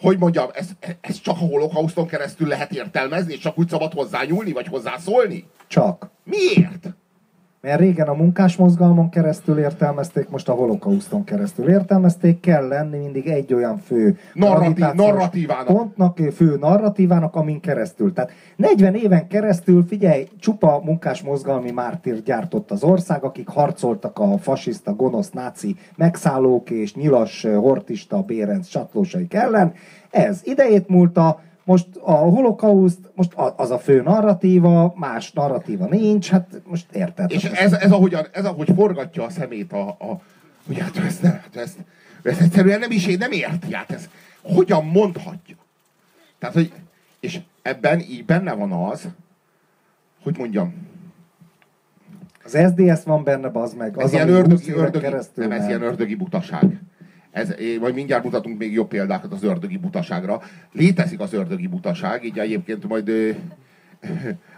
hogy mondjam, ez, ez csak a holokauszton keresztül lehet értelmezni, és csak úgy szabad hozzányúlni, vagy hozzászólni? Csak. Miért? Mert régen a munkásmozgalmon keresztül értelmezték, most a holokauszton keresztül értelmezték, kell lenni mindig egy olyan fő Narratív, narratívának. pontnak, fő narratívának, amin keresztül. Tehát 40 éven keresztül, figyelj, csupa munkásmozgalmi mártír gyártott az ország, akik harcoltak a fasiszta, gonosz, náci megszállók és nyilas, hortista, bérenc, csatlósaik ellen. Ez idejét múlta, most a holokauszt, most az a fő narratíva, más narratíva nincs, hát most érted. És ez, ez, ahogyan, ez ahogy forgatja a szemét a, a hogy hát ezt, nem, hát ezt, ezt egyszerűen nem is nem érti, hát ez hogyan mondhatja. Tehát, hogy, és ebben így benne van az, hogy mondjam, az SDS van benne, az meg. Az, ez ilyen ördögi, ördögi, nem, ez ilyen ördögi butaság. Ez, majd mindjárt mutatunk még jobb példákat az ördögi butaságra. Létezik az ördögi butaság, így egyébként majd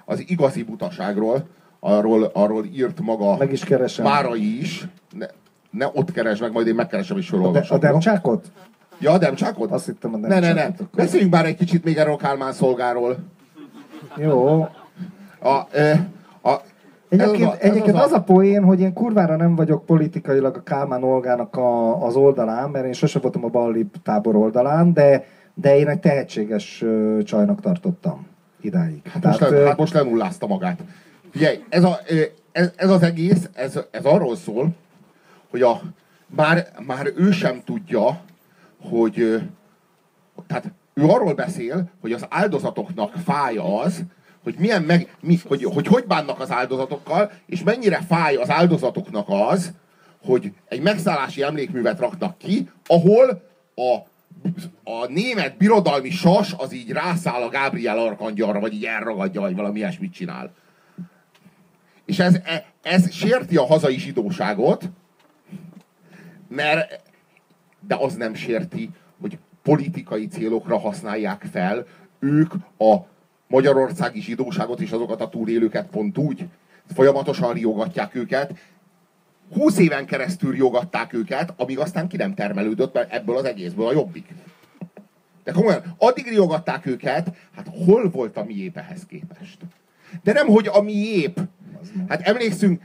az igazi butaságról, arról, arról írt maga meg is keresem. Márai is. Ne, ne ott keresd meg, majd én megkeresem és felolvasom. A, de, a Demcsákot? Ja, a Demcsákot? Azt hittem a Ne, ne, ne. Beszéljünk már egy kicsit még erről Kálmán szolgáról. Jó. A, a, Egyébként, az, egyébként az, az, a... az a poén, hogy én kurvára nem vagyok politikailag a Kálmán Olgának a, az oldalán, mert én sose voltam a balli tábor oldalán, de, de én egy tehetséges csajnak tartottam idáig. Hát, Tehát, most, le, hát most lenullázta magát. Figyelj, ez, a, ez, ez az egész, ez, ez arról szól, hogy a, már, már ő sem tudja, hogy tehát ő arról beszél, hogy az áldozatoknak fáj az, hogy milyen meg, mi, hogy, hogy hogy bánnak az áldozatokkal, és mennyire fáj az áldozatoknak az, hogy egy megszállási emlékművet raknak ki, ahol a, a német birodalmi sas az így rászáll a Gábriel arkangyalra, vagy így elragadja, vagy valami ilyesmit csinál. És ez, e, ez sérti a hazai zsidóságot, mert de az nem sérti, hogy politikai célokra használják fel ők a magyarországi zsidóságot és azokat a túlélőket pont úgy. Folyamatosan riogatják őket. Húsz éven keresztül riogatták őket, amíg aztán ki nem termelődött ebből az egészből a jobbik. De komolyan, addig riogatták őket, hát hol volt a miép ehhez képest? De nem, hogy a miép. Hát emlékszünk,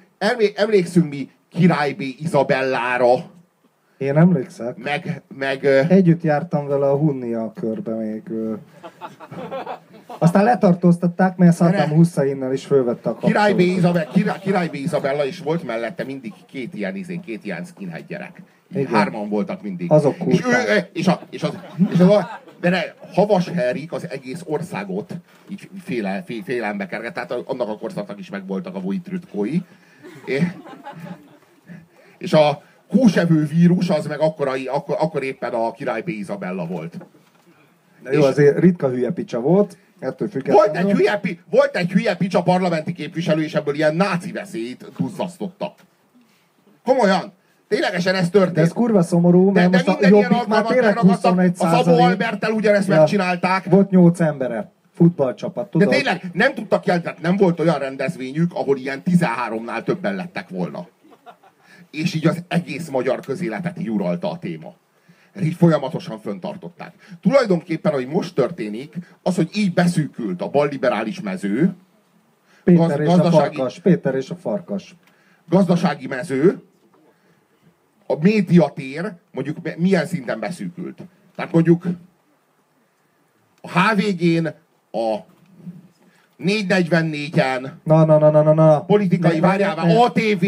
emlékszünk mi Király B. Izabellára, én emlékszek. Meg, meg... Együtt jártam vele a Hunnia körbe még. Aztán letartóztatták, mert Saddam Husseinnel is fölvette a Király B. Izabella, Király, Király B. Izabella is volt mellette mindig két ilyen, izén, két ilyen skinhead gyerek. Igen. Hárman voltak mindig. Azok és, ő, és, a, és, az, és az, mert Havas Herik az egész országot így féle, fé, félelembe kerget, tehát annak a korszaknak is megvoltak a vojtrütkói. És a húsevő vírus az meg akkor, akkor, akkor éppen a király B. Izabella volt. De jó, azért ritka hülye picsa volt. Ettől volt egy, hülye, volt egy hülye picsa parlamenti képviselő, és ebből ilyen náci veszélyt duzzasztotta. Komolyan. Ténylegesen ez történt. De ez kurva szomorú, mert de, de most a jobbik már tényleg 21 A Szabó Albertel ugyanezt ja. megcsinálták. Volt 8 embere futballcsapat, tudod? De tényleg nem tudtak jelenteni, nem volt olyan rendezvényük, ahol ilyen 13-nál többen lettek volna. És így az egész magyar közéletet így uralta a téma. Így folyamatosan föntartották. Tulajdonképpen, hogy most történik, az, hogy így beszűkült a balliberális mező, Péter gaz, és gazdasági, a farkas. Péter és a farkas. Gazdasági mező, a médiatér mondjuk milyen szinten beszűkült. Tehát mondjuk a HVG-n, a 444-en, na, na, na, na, na, na. politikai, várjál, ATV,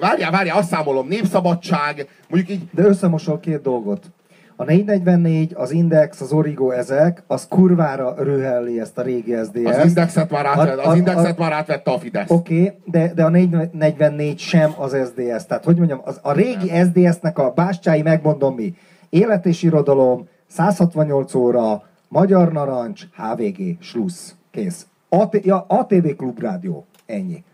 várjál, várjál, azt számolom, Népszabadság, mondjuk így... De összemosol két dolgot. A 444, az Index, az Origo, ezek, az kurvára röhelli ezt a régi SZDSZ. Az Indexet már, átvett, az indexet a, már átvette a Fidesz. Oké, okay, de, de a 444 sem az SZDSZ. Tehát, hogy mondjam, az, a régi SZDSZ-nek a bástyái, megmondom mi, élet és irodalom, 168 óra, Magyar Narancs, HVG, Slussz, kész. AT, ja, ATV Klubrádió, ennyi.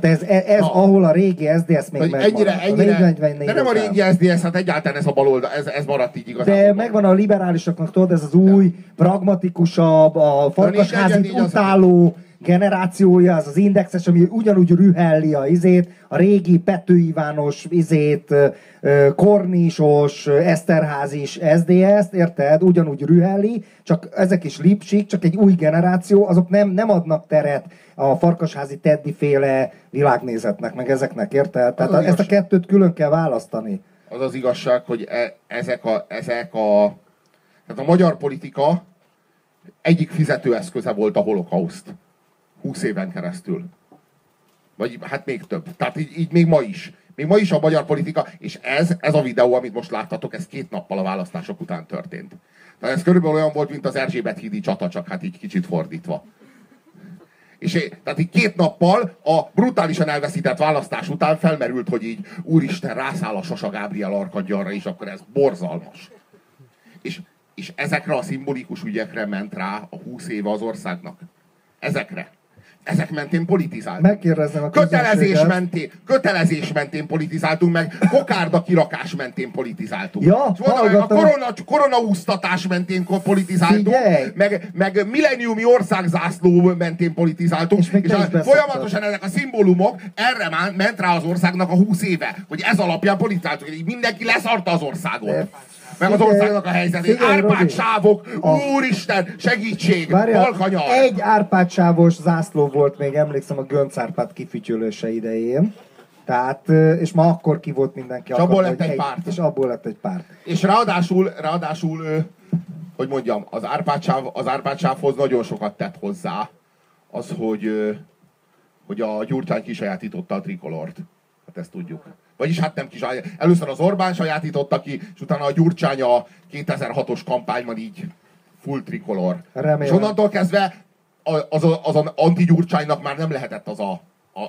Tehát ez, ez, ez ahol a régi SZDSZ még megvan. Ennyire, ennyire, de nem a régi SZDSZ, hát egyáltalán ez a baloldal, ez, ez maradt így igazán. De megvan a liberálisoknak, tudod, ez az új, pragmatikusabb, a farkasházit utáló, generációja, az az indexes, ami ugyanúgy rühelli a izét, a régi Pető Ivános izét, Kornisos, Eszterházis SZDSZ-t, érted? Ugyanúgy rühelli, csak ezek is lipsik, csak egy új generáció, azok nem, nem adnak teret a farkasházi Teddy féle világnézetnek, meg ezeknek, érted? Tehát a, ezt a kettőt külön kell választani. Az az igazság, hogy e, ezek, a, ezek a... Tehát a magyar politika egyik fizetőeszköze volt a holokauszt. 20 éven keresztül. Vagy hát még több. Tehát így, így még ma is. Még ma is a magyar politika, és ez, ez a videó, amit most láttatok, ez két nappal a választások után történt. Tehát ez körülbelül olyan volt, mint az Erzsébet hídi csata, csak hát így kicsit fordítva. És tehát így két nappal a brutálisan elveszített választás után felmerült, hogy így úristen rászáll a Sasa Gábriel arkagyarra, és akkor ez borzalmas. És, és ezekre a szimbolikus ügyekre ment rá a 20 éve az országnak. Ezekre. Ezek mentén politizáltunk. Megkérdezem a kötelezés mentén, kötelezés mentén politizáltunk, meg kokárda kirakás mentén politizáltunk. Ja, a korona, koronaúztatás mentén politizáltunk, meg, meg milleniumi országzászló mentén politizáltunk, és, és a, folyamatosan ezek a szimbólumok erre ment rá az országnak a húsz éve, hogy ez alapján politizáltunk, hogy mindenki leszarta az országot. De meg az országnak a helyzetét. Árpád sávok, úristen, segítség, Balkanyar. Egy Árpád sávos zászló volt még, emlékszem, a Gönc Árpád kifütyölése idején. Tehát, és ma akkor ki volt mindenki. És abból lett egy, egy párt. És abból lett egy párt. És ráadásul, ráadásul hogy mondjam, az Árpád, az Árpád sávhoz nagyon sokat tett hozzá az, hogy, hogy a Gyurcsány kisajátította a trikolort. Hát ezt tudjuk. Vagyis hát nem kis, először az Orbán sajátította ki, és utána a Gyurcsány a 2006-os kampányban így full trikolor. Remélem. És onnantól kezdve az, az, az anti-Gyurcsánynak már nem lehetett az a, a,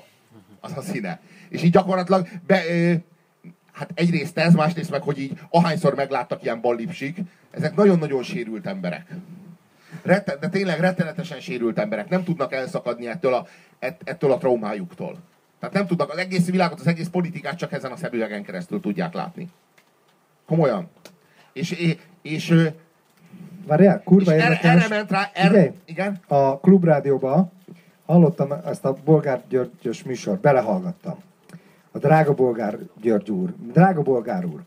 az a színe. És így gyakorlatilag be, hát egyrészt ez, másrészt meg, hogy így ahányszor megláttak ilyen ballipsik, ezek nagyon-nagyon sérült emberek. Rette, de tényleg rettenetesen sérült emberek. Nem tudnak elszakadni ettől a, ettől a traumájuktól. Tehát nem tudnak az egész világot, az egész politikát csak ezen a szemüvegen keresztül tudják látni. Komolyan. És, és, és Várjál, kurva és erre, erre ment rá, erre, igen? A klubrádióban hallottam ezt a Bolgár Györgyös műsor, belehallgattam. A drága Bolgár György úr, drága Bolgár úr.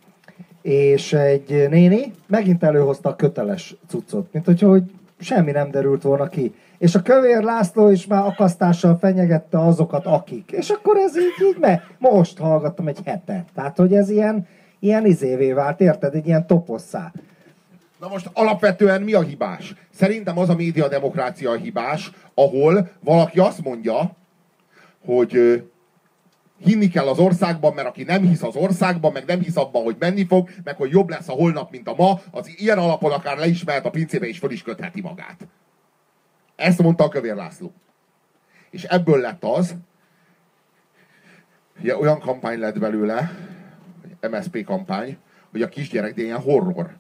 És egy néni megint előhozta a köteles cuccot, mint hogyha hogy semmi nem derült volna ki és a kövér László is már akasztással fenyegette azokat, akik. És akkor ez így, így me, most hallgattam egy hete. Tehát, hogy ez ilyen, ilyen izévé vált, érted? Egy ilyen toposszá. Na most alapvetően mi a hibás? Szerintem az a médiademokrácia a hibás, ahol valaki azt mondja, hogy hinni kell az országban, mert aki nem hisz az országban, meg nem hisz abban, hogy menni fog, meg hogy jobb lesz a holnap, mint a ma, az ilyen alapon akár le is mehet a pincébe, és föl is kötheti magát. Ezt mondta a Kövér László. És ebből lett az, ugye olyan kampány lett belőle, MSP kampány, hogy a kisgyerek, de ilyen horror.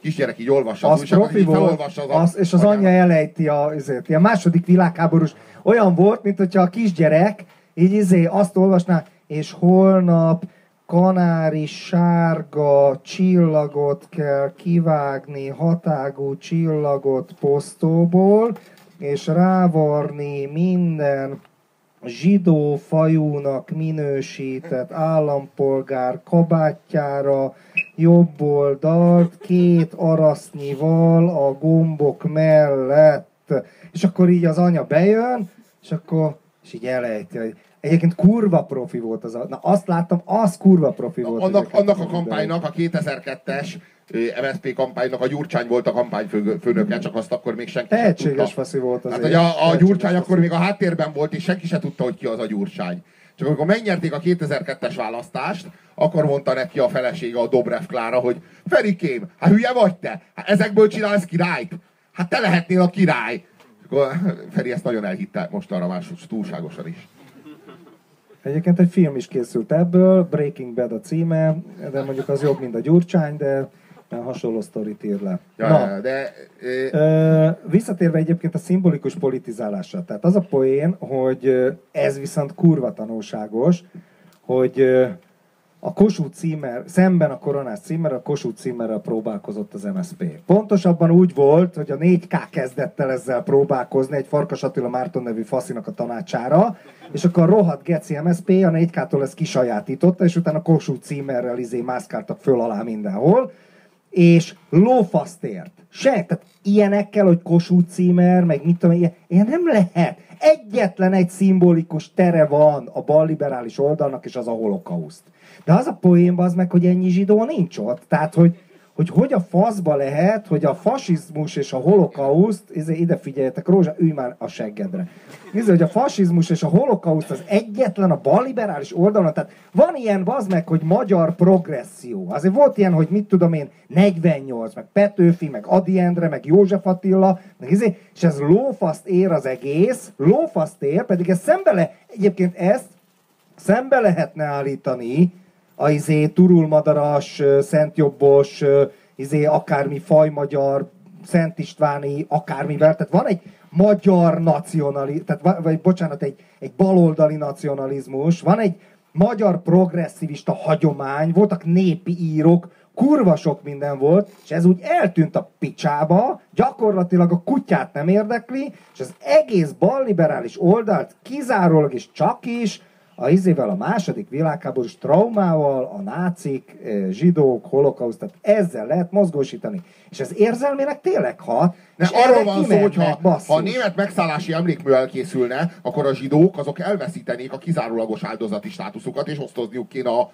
Kisgyerek így olvassa az, az újságot, így volt, az, az, és az anyja elejti a, azért, ilyen második világháborús, olyan volt, mint hogyha a kisgyerek így izé azt olvasná, és holnap kanári sárga csillagot kell kivágni, hatágú csillagot posztóból, és rávarni minden zsidó fajúnak minősített állampolgár kabátjára, jobb oldalt, két arasznyival a gombok mellett. És akkor így az anya bejön, és akkor és így elejti, hogy Egyébként kurva profi volt az a... Na azt láttam, az kurva profi volt. Annak, annak a kampánynak, a 2002-es MSZP kampánynak a Gyurcsány volt a kampányfőnöke, csak azt akkor még senki Tehetséges faszi volt az. Hát, hogy a, a Gyurcsány akkor még a háttérben volt, és senki se tudta, hogy ki az a Gyurcsány. Csak amikor megnyerték a 2002-es választást, akkor mondta neki a felesége, a Dobrev Klára, hogy Ferikém, hát hülye vagy te? Hát ezekből csinálsz királyt? Hát te lehetnél a király. akkor Feri ezt nagyon elhitte most arra más túlságosan is. Egyébként egy film is készült ebből, Breaking Bad a címe, de mondjuk az jobb, mint a Gyurcsány, de hasonló sztorit ír le. Ja, Na, de, ö... visszatérve egyébként a szimbolikus politizálásra. Tehát az a poén, hogy ez viszont kurva tanulságos, hogy a Kossuth címer, szemben a koronás címer, a Kossuth címerrel próbálkozott az MSZP. Pontosabban úgy volt, hogy a 4K kezdett el ezzel próbálkozni egy Farkas Attila Márton nevű faszinak a tanácsára, és akkor a rohadt geci MSZP a 4K-tól ezt kisajátította, és utána a Kossuth címerrel izé mászkáltak föl alá mindenhol, és lófasztért. Se, tehát ilyenekkel, hogy Kossuth címer, meg mit tudom, ilyen, ilyen nem lehet. Egyetlen egy szimbolikus tere van a balliberális oldalnak, és az a holokauszt. De az a poénban az meg, hogy ennyi zsidó nincs ott. Tehát, hogy, hogy hogy a faszba lehet, hogy a fasizmus és a holokauszt, izé, ide figyeljetek, Rózsa, ülj már a seggedre. Nézd, hogy a fasizmus és a holokauszt az egyetlen a balliberális oldalon, tehát van ilyen, az meg, hogy magyar progresszió. Azért volt ilyen, hogy mit tudom én, 48, meg Petőfi, meg Adi Endre, meg József Attila, meg izé, és ez lófaszt ér az egész, lófaszt ér, pedig ez szembe le, egyébként ezt szembe lehetne állítani a izé turulmadaras, szentjobbos, izé akármi fajmagyar, Szent Istváni, akármivel. Tehát van egy magyar nacionalizmus, tehát, vagy bocsánat, egy, egy baloldali nacionalizmus, van egy magyar progresszivista hagyomány, voltak népi írok, kurva sok minden volt, és ez úgy eltűnt a picsába, gyakorlatilag a kutyát nem érdekli, és az egész balliberális oldalt kizárólag és csak is a izével a második világháborús traumával, a nácik, eh, zsidók, holokauszt, tehát ezzel lehet mozgósítani. És ez érzelmének tényleg hat. De és arról van szó, hogy ha, ha a német megszállási emlékmű elkészülne, akkor a zsidók azok elveszítenék a kizárólagos áldozati státuszukat, és osztozniuk kéne a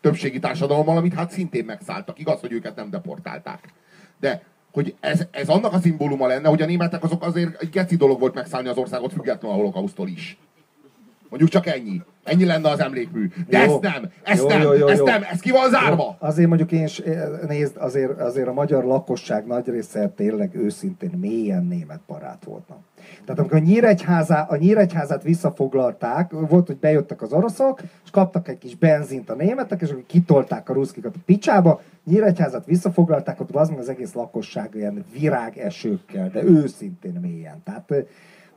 többségi társadalommal, amit hát szintén megszálltak. Igaz, hogy őket nem deportálták. De hogy ez, ez annak a szimbóluma lenne, hogy a németek azok azért egy geci dolog volt megszállni az országot függetlenül a holokausztól is. Mondjuk csak ennyi. Ennyi lenne az emlékmű. De jó. ezt nem, ezt jó, nem, jó, jó, ezt jó. nem, ez ki van zárva. Jó. Azért mondjuk én nézd, azért, azért a magyar lakosság nagy része tényleg őszintén mélyen német barát voltam. Tehát amikor a, Nyíregyházá, a Nyíregyházát visszafoglalták, volt, hogy bejöttek az oroszok, és kaptak egy kis benzint a németek, és akkor kitolták a ruszkikat a picsába, Nyíregyházat visszafoglalták, ott az az egész lakosság ilyen virágesőkkel, de őszintén mélyen. Tehát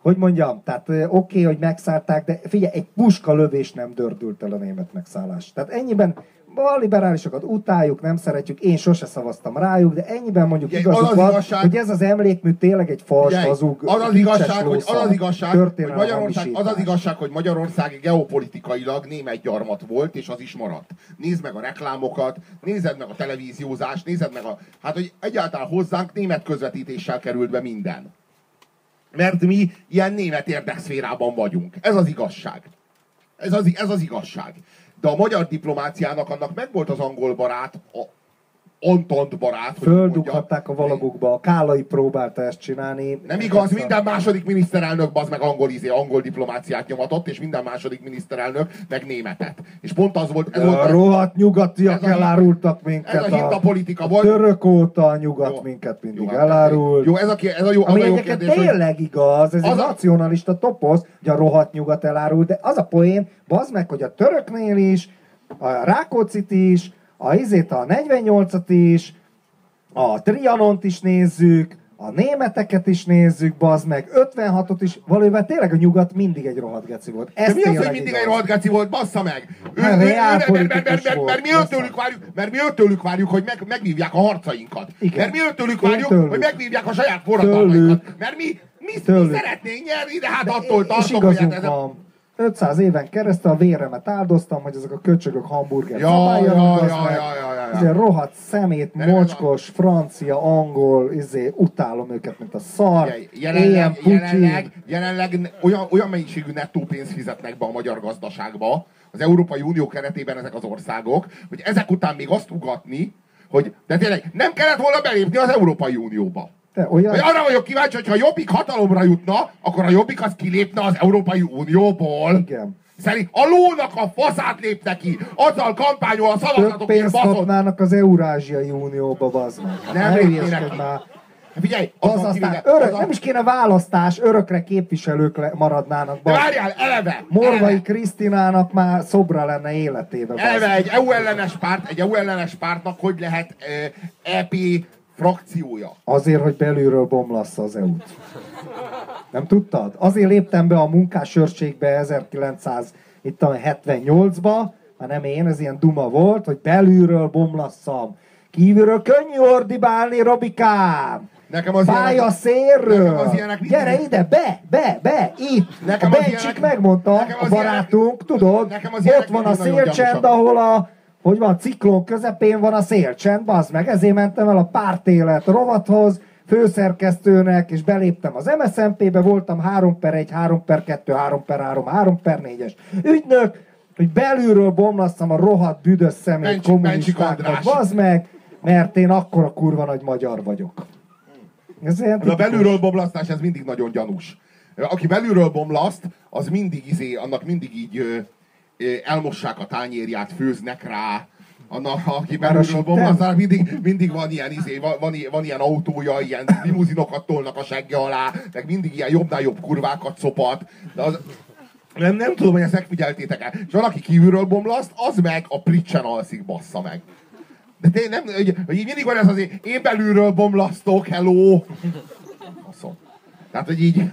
hogy mondjam, tehát oké, okay, hogy megszállták, de figyelj, egy puska lövés nem dördült el a német megszállás. Tehát ennyiben a liberálisokat utáljuk, nem szeretjük, én sose szavaztam rájuk, de ennyiben mondjuk Ugye, igazuk az van, igazság, hogy ez az emlékmű tényleg egy fals, Ugye, hazug, az az igazság, hogy az az igazság, hogy Magyarország, az az igazság, hogy Magyarország geopolitikailag német gyarmat volt, és az is maradt. Nézd meg a reklámokat, nézed meg a televíziózást, nézed meg a... Hát, hogy egyáltalán hozzánk német közvetítéssel került be minden. Mert mi ilyen német érdekszférában vagyunk. Ez az igazság. Ez az, ez az igazság. De a magyar diplomáciának annak megvolt az angol barát, a, Antant barát. Földughatták a valagukba, a Kálai próbálta ezt csinálni. Nem igaz, minden második miniszterelnök az meg angol, izé, angol diplomáciát nyomatott, és minden második miniszterelnök meg németet. És pont az volt... Ez volt a rohadt nyugatiak ez elárultak minket. Ez a, a politika volt. Török óta a nyugat jó, minket mindig jó, hát elárult. Jó, ez a, ez a jó, Ami a jó kérdés, tényleg hogy... igaz, ez az egy a... nacionalista toposz, hogy a rohadt nyugat elárult, de az a poén, bazd meg, hogy a töröknél is, a Rákócit is, a izét a 48-at is, a Trianont is nézzük, a németeket is nézzük, bazd meg, 56-ot is, valójában tényleg a nyugat mindig egy rohadt geci volt. Ez De mi az, hogy mindig igaz. egy rohadt geci volt, bassza meg? Ő, mert, ő, mert, mert, mert, mert, mi tőlük várjuk, mert mi tőlük várjuk, hogy meg, megvívják a harcainkat. Igen. Mert mi tőlük várjuk, tőlük. hogy megvívják a saját forradalmainkat. Mert mi, mi, mi szeretnénk nyerni, de hát attól tartok, hogy hát ez a... 500 éven keresztül a véremet áldoztam, hogy ezek a köcsögök hamburger ja, ja, ja, ja, ja, ja, Izé, rohadt szemét, De mocskos, francia, angol, izé, utálom őket, mint a szar. Ja, jelenleg, jelenleg, jelenleg olyan, olyan mennyiségű nettó pénzt fizetnek be a magyar gazdaságba, az Európai Unió keretében ezek az országok, hogy ezek után még azt ugatni, hogy de tényleg nem kellett volna belépni az Európai Unióba. Te olyan... Hogy arra vagyok kíváncsi, hogy ha Jobbik hatalomra jutna, akkor a Jobbik az kilépne az Európai Unióból. Igen. Szerint a lónak a faszát lépne ki, azzal kampányol a szavazatokért baszott. az Eurázsiai Unióba, bazd meg. Nem lépnének már. Figyelj, az aztán kivége, örök, az nem is kéne választás, örökre képviselők le, maradnának. De várjál, eleve! Morvai eleve. Krisztinának már szobra lenne életében. Eleve egy EU ellenes párt, egy EU ellenes pártnak hogy lehet uh, EP frakciója. Azért, hogy belülről bomlassza az EU-t. Nem tudtad? Azért léptem be a munkásőrségbe 1978-ba, már nem én, ez ilyen duma volt, hogy belülről bomlasszam. Kívülről könnyű ordibálni, Robikám! Nekem az Fáj ilyenek, a szélről! Az ilyenek, Gyere ide, be, be, be, itt! Nekem a Bencsik megmondta, a barátunk, ilyenek, tudod, nekem az ott van a szélcsend, ahol a hogy van, ciklon közepén van a szélcsend, bazd meg, ezért mentem el a pártélet rovathoz, főszerkesztőnek, és beléptem az MSZMP-be, voltam 3 per 1, 3 per 2, 3 per 3, 3 per 4-es ügynök, hogy belülről bomlasztam a rohadt büdös szemét kommunistákat, bazd meg, mert én akkor a kurva nagy magyar vagyok. Ez ilyen a belülről bomlasztás, ez mindig nagyon gyanús. Aki belülről bomlaszt, az mindig izé, annak mindig így elmossák a tányérját, főznek rá, annak, aki belülről bomlasztanak, mindig, mindig van ilyen, izé, van, van, van ilyen autója, ilyen limuzinokat tolnak a segge alá, meg mindig ilyen jobbnál jobb kurvákat szopat. De az, nem, nem tudom, hogy ezt megfigyeltétek el. És valaki kívülről bomlaszt, az meg a pricsen alszik, bassza meg. De tényleg nem, hogy, hogy mindig van ez az, én belülről bomlasztok, hello. Baszom. Tehát, hogy így...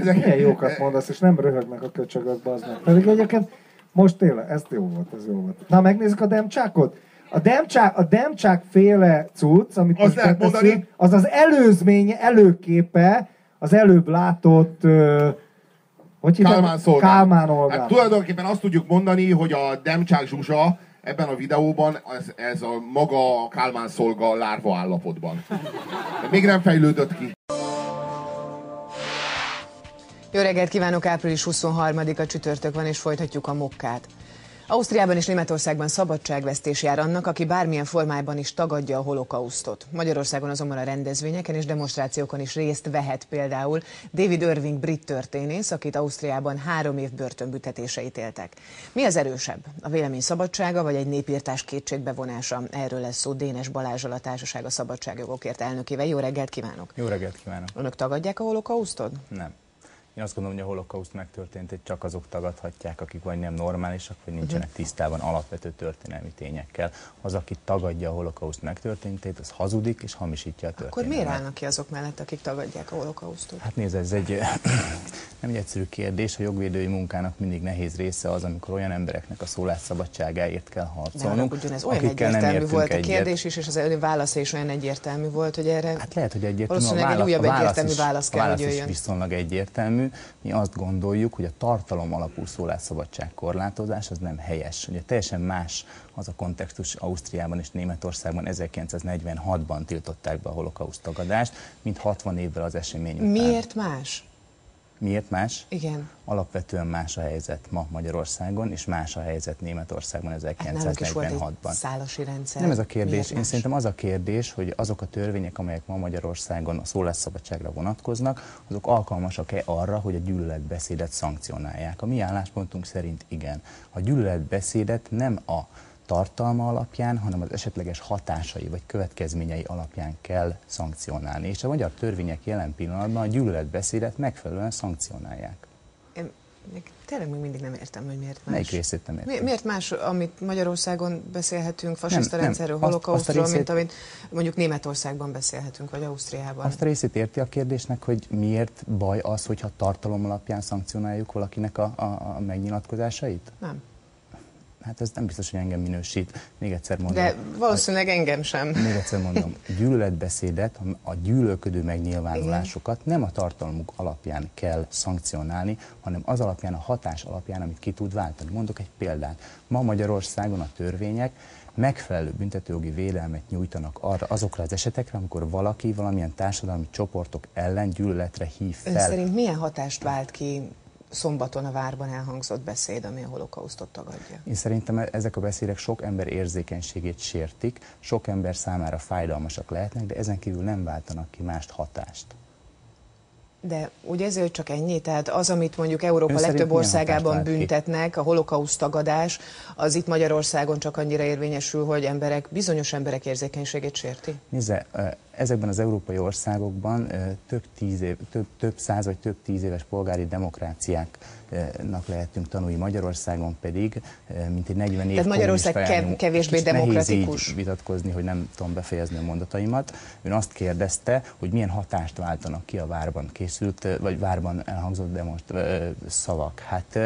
Ezek... Milyen jókat mondasz, és nem röhögnek a köcsögök, bazd meg. Pedig egyébként most tényleg, ez jó volt, ez jó volt. Na, megnézzük a demcsákot? A demcsák, a demcsák féle cucc, amit az lehet mondani, az az előzmény, előképe az előbb látott uh, hogy Kálmán szolgál. Kálmán Olgán. Hát tulajdonképpen azt tudjuk mondani, hogy a Demcsák Zsuzsa ebben a videóban ez, ez a maga Kálmán szolga lárva állapotban. De még nem fejlődött ki. Jó reggelt kívánok, április 23-a csütörtök van, és folytatjuk a mokkát. Ausztriában és Németországban szabadságvesztés jár annak, aki bármilyen formájában is tagadja a holokausztot. Magyarországon azonban a rendezvényeken és demonstrációkon is részt vehet például David Irving brit történész, akit Ausztriában három év börtönbüntetése ítéltek. Mi az erősebb? A vélemény szabadsága vagy egy népírtás kétségbevonása? Erről lesz szó Dénes Balázsal a Társaság a Szabadságjogokért elnökével. Jó reggelt kívánok! Jó reggelt kívánok! Önök tagadják a holokausztot? Nem. Én azt gondolom, hogy a holokauszt megtörtént, hogy csak azok tagadhatják, akik vagy nem normálisak, vagy nincsenek mhm. tisztában alapvető történelmi tényekkel. Az, aki tagadja a holokauszt megtörténtét, az hazudik és hamisítja a történetet. Akkor miért állnak ki azok mellett, akik tagadják a holokausztot? Hát nézd, ez egy nem egy egyszerű kérdés. A jogvédői munkának mindig nehéz része az, amikor olyan embereknek a szólásszabadságáért kell harcolnunk. De ez olyan egyértelmű volt a kérdés is, és az ön válasza is olyan egyértelmű volt, hogy erre hát lehet, hogy egyértelmű. Valószínűleg a válasz, egy újabb egyértelmű válasz kell, hogy jöjjön. Is viszonylag egyértelmű. Mi azt gondoljuk, hogy a tartalom alapú szólásszabadság korlátozás az nem helyes. Ugye teljesen más az a kontextus Ausztriában és Németországban 1946-ban tiltották be a holokauszt tagadást, mint 60 évvel az esemény után. Miért más? Miért más? Igen. Alapvetően más a helyzet ma Magyarországon, és más a helyzet Németországban 1946-ban. Hát szálasi rendszer. Nem ez a kérdés. Én szerintem az a kérdés, hogy azok a törvények, amelyek ma Magyarországon a szólásszabadságra vonatkoznak, azok alkalmasak-e arra, hogy a gyűlöletbeszédet szankcionálják. A mi álláspontunk szerint igen. A gyűlöletbeszédet nem a tartalma alapján, hanem az esetleges hatásai vagy következményei alapján kell szankcionálni. És a magyar törvények jelen pillanatban a gyűlöletbeszédet megfelelően szankcionálják. Én még tényleg még mindig nem értem, hogy miért más. Melyik részét nem értem? Mi, miért más, amit Magyarországon beszélhetünk, fasiszta Nem, rendszerről, holokausztról, részét- mint amit mondjuk Németországban beszélhetünk, vagy Ausztriában? Azt a részét érti a kérdésnek, hogy miért baj az, hogyha tartalom alapján szankcionáljuk valakinek a, a, a megnyilatkozásait? Nem. Hát ez nem biztos, hogy engem minősít. Még egyszer mondom. De valószínűleg engem sem. Még egyszer mondom, gyűlöletbeszédet, a gyűlölködő megnyilvánulásokat nem a tartalmuk alapján kell szankcionálni, hanem az alapján, a hatás alapján, amit ki tud váltani. Mondok egy példát. Ma Magyarországon a törvények megfelelő büntetőjogi védelmet nyújtanak arra, azokra az esetekre, amikor valaki valamilyen társadalmi csoportok ellen gyűlöletre hív Ön fel. szerint milyen hatást vált ki szombaton a várban elhangzott beszéd, ami a holokausztot tagadja? Én szerintem e- ezek a beszédek sok ember érzékenységét sértik, sok ember számára fájdalmasak lehetnek, de ezen kívül nem váltanak ki mást hatást. De ugye ezért csak ennyi? Tehát az, amit mondjuk Európa Ön legtöbb országában büntetnek, a holokauszt tagadás, az itt Magyarországon csak annyira érvényesül, hogy emberek, bizonyos emberek érzékenységét sérti? Nézze, ezekben az európai országokban több, tíz év, több, több száz vagy több tíz éves polgári demokráciáknak lehetünk tanulni, Magyarországon pedig ö, mint egy 40 év Tehát Magyarország elnyomó- kevésbé Kicsit nehéz demokratikus. így vitatkozni, hogy nem tudom befejezni a mondataimat. Ön azt kérdezte, hogy milyen hatást váltanak ki a várban készült, ö, vagy várban elhangzott demonst, ö, szavak. Hát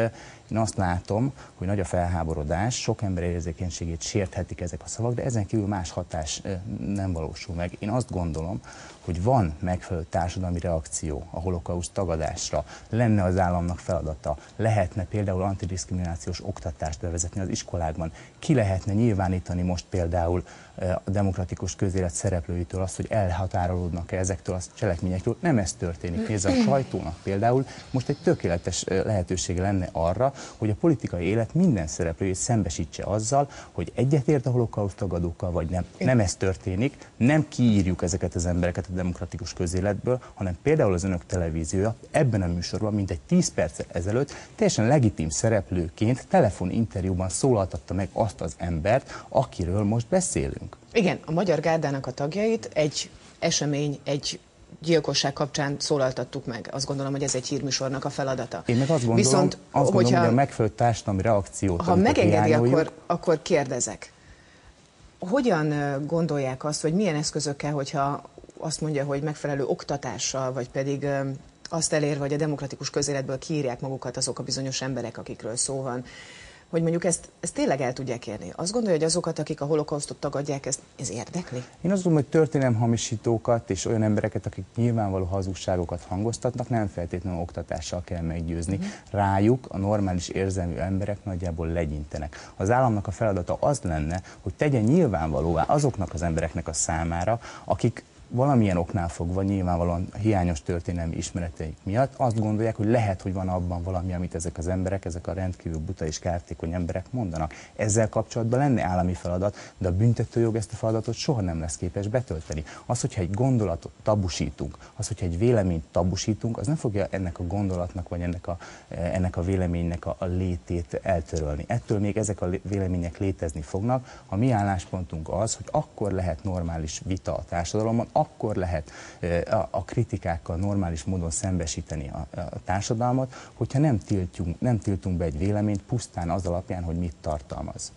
én azt látom, hogy nagy a felháborodás, sok ember érzékenységét sérthetik ezek a szavak, de ezen kívül más hatás nem valósul meg. Én azt gondolom, hogy van megfelelő társadalmi reakció a holokauszt tagadásra, lenne az államnak feladata, lehetne például antidiszkriminációs oktatást bevezetni az iskolákban, ki lehetne nyilvánítani most például a demokratikus közélet szereplőitől azt, hogy elhatárolódnak-e ezektől a cselekményektől. Nem ez történik. Nézze, a sajtónak például most egy tökéletes ö, lehetősége lenne arra, hogy a politikai élet minden szereplőjét szembesítse azzal, hogy egyetért a holokauszt tagadókkal, vagy nem. Nem ez történik, nem kiírjuk ezeket az embereket a demokratikus közéletből, hanem például az önök televíziója ebben a műsorban, mint egy 10 perccel ezelőtt, teljesen legitim szereplőként telefoninterjúban szólaltatta meg azt az embert, akiről most beszélünk. Igen, a Magyar Gárdának a tagjait egy esemény, egy gyilkosság kapcsán szólaltattuk meg. Azt gondolom, hogy ez egy hírműsornak a feladata. Én meg azt gondolom, Viszont, azt gondolom hogyha, hogy a megfelelő társadalmi reakciót, ha megengedi, akkor, akkor kérdezek. Hogyan gondolják azt, vagy milyen eszközökkel, hogyha azt mondja, hogy megfelelő oktatással, vagy pedig azt elérve, hogy a demokratikus közéletből kiírják magukat azok a bizonyos emberek, akikről szó van, hogy mondjuk ezt, ezt tényleg el tudják érni. Azt gondolja, hogy azokat, akik a holokausztot tagadják, ezt, ez érdekli? Én azt gondolom, hogy történelemhamisítókat és olyan embereket, akik nyilvánvaló hazugságokat hangoztatnak, nem feltétlenül oktatással kell meggyőzni. Mhm. Rájuk a normális érzelmű emberek nagyjából legyintenek. Az államnak a feladata az lenne, hogy tegyen nyilvánvalóvá azoknak az embereknek a számára, akik valamilyen oknál fogva, nyilvánvalóan hiányos történelmi ismereteik miatt azt gondolják, hogy lehet, hogy van abban valami, amit ezek az emberek, ezek a rendkívül buta és kártékony emberek mondanak. Ezzel kapcsolatban lenne állami feladat, de a büntetőjog ezt a feladatot soha nem lesz képes betölteni. Az, hogyha egy gondolatot tabusítunk, az, hogyha egy véleményt tabusítunk, az nem fogja ennek a gondolatnak, vagy ennek a, ennek a véleménynek a, a létét eltörölni. Ettől még ezek a vélemények létezni fognak. A mi álláspontunk az, hogy akkor lehet normális vita a társadalomban, akkor lehet eh, a, kritikákkal normális módon szembesíteni a, a társadalmat, hogyha nem tiltjunk, nem tiltunk be egy véleményt pusztán az alapján, hogy mit tartalmaz.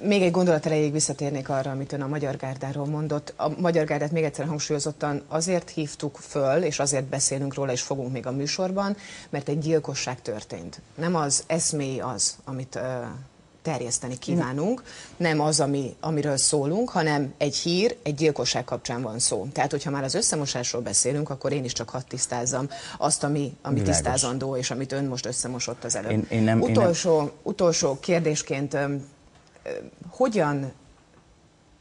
Még egy gondolat erejéig visszatérnék arra, amit ön a Magyar Gárdáról mondott. A Magyar Gárdát még egyszer hangsúlyozottan azért hívtuk föl, és azért beszélünk róla, és fogunk még a műsorban, mert egy gyilkosság történt. Nem az eszmély az, amit ö, terjeszteni kívánunk, nem az, ami, amiről szólunk, hanem egy hír, egy gyilkosság kapcsán van szó. Tehát, hogyha már az összemosásról beszélünk, akkor én is csak hadd tisztázzam azt, ami, ami Világos. tisztázandó, és amit ön most összemosott az előbb. Én- én nem- én nem- utolsó, utolsó kérdésként hogyan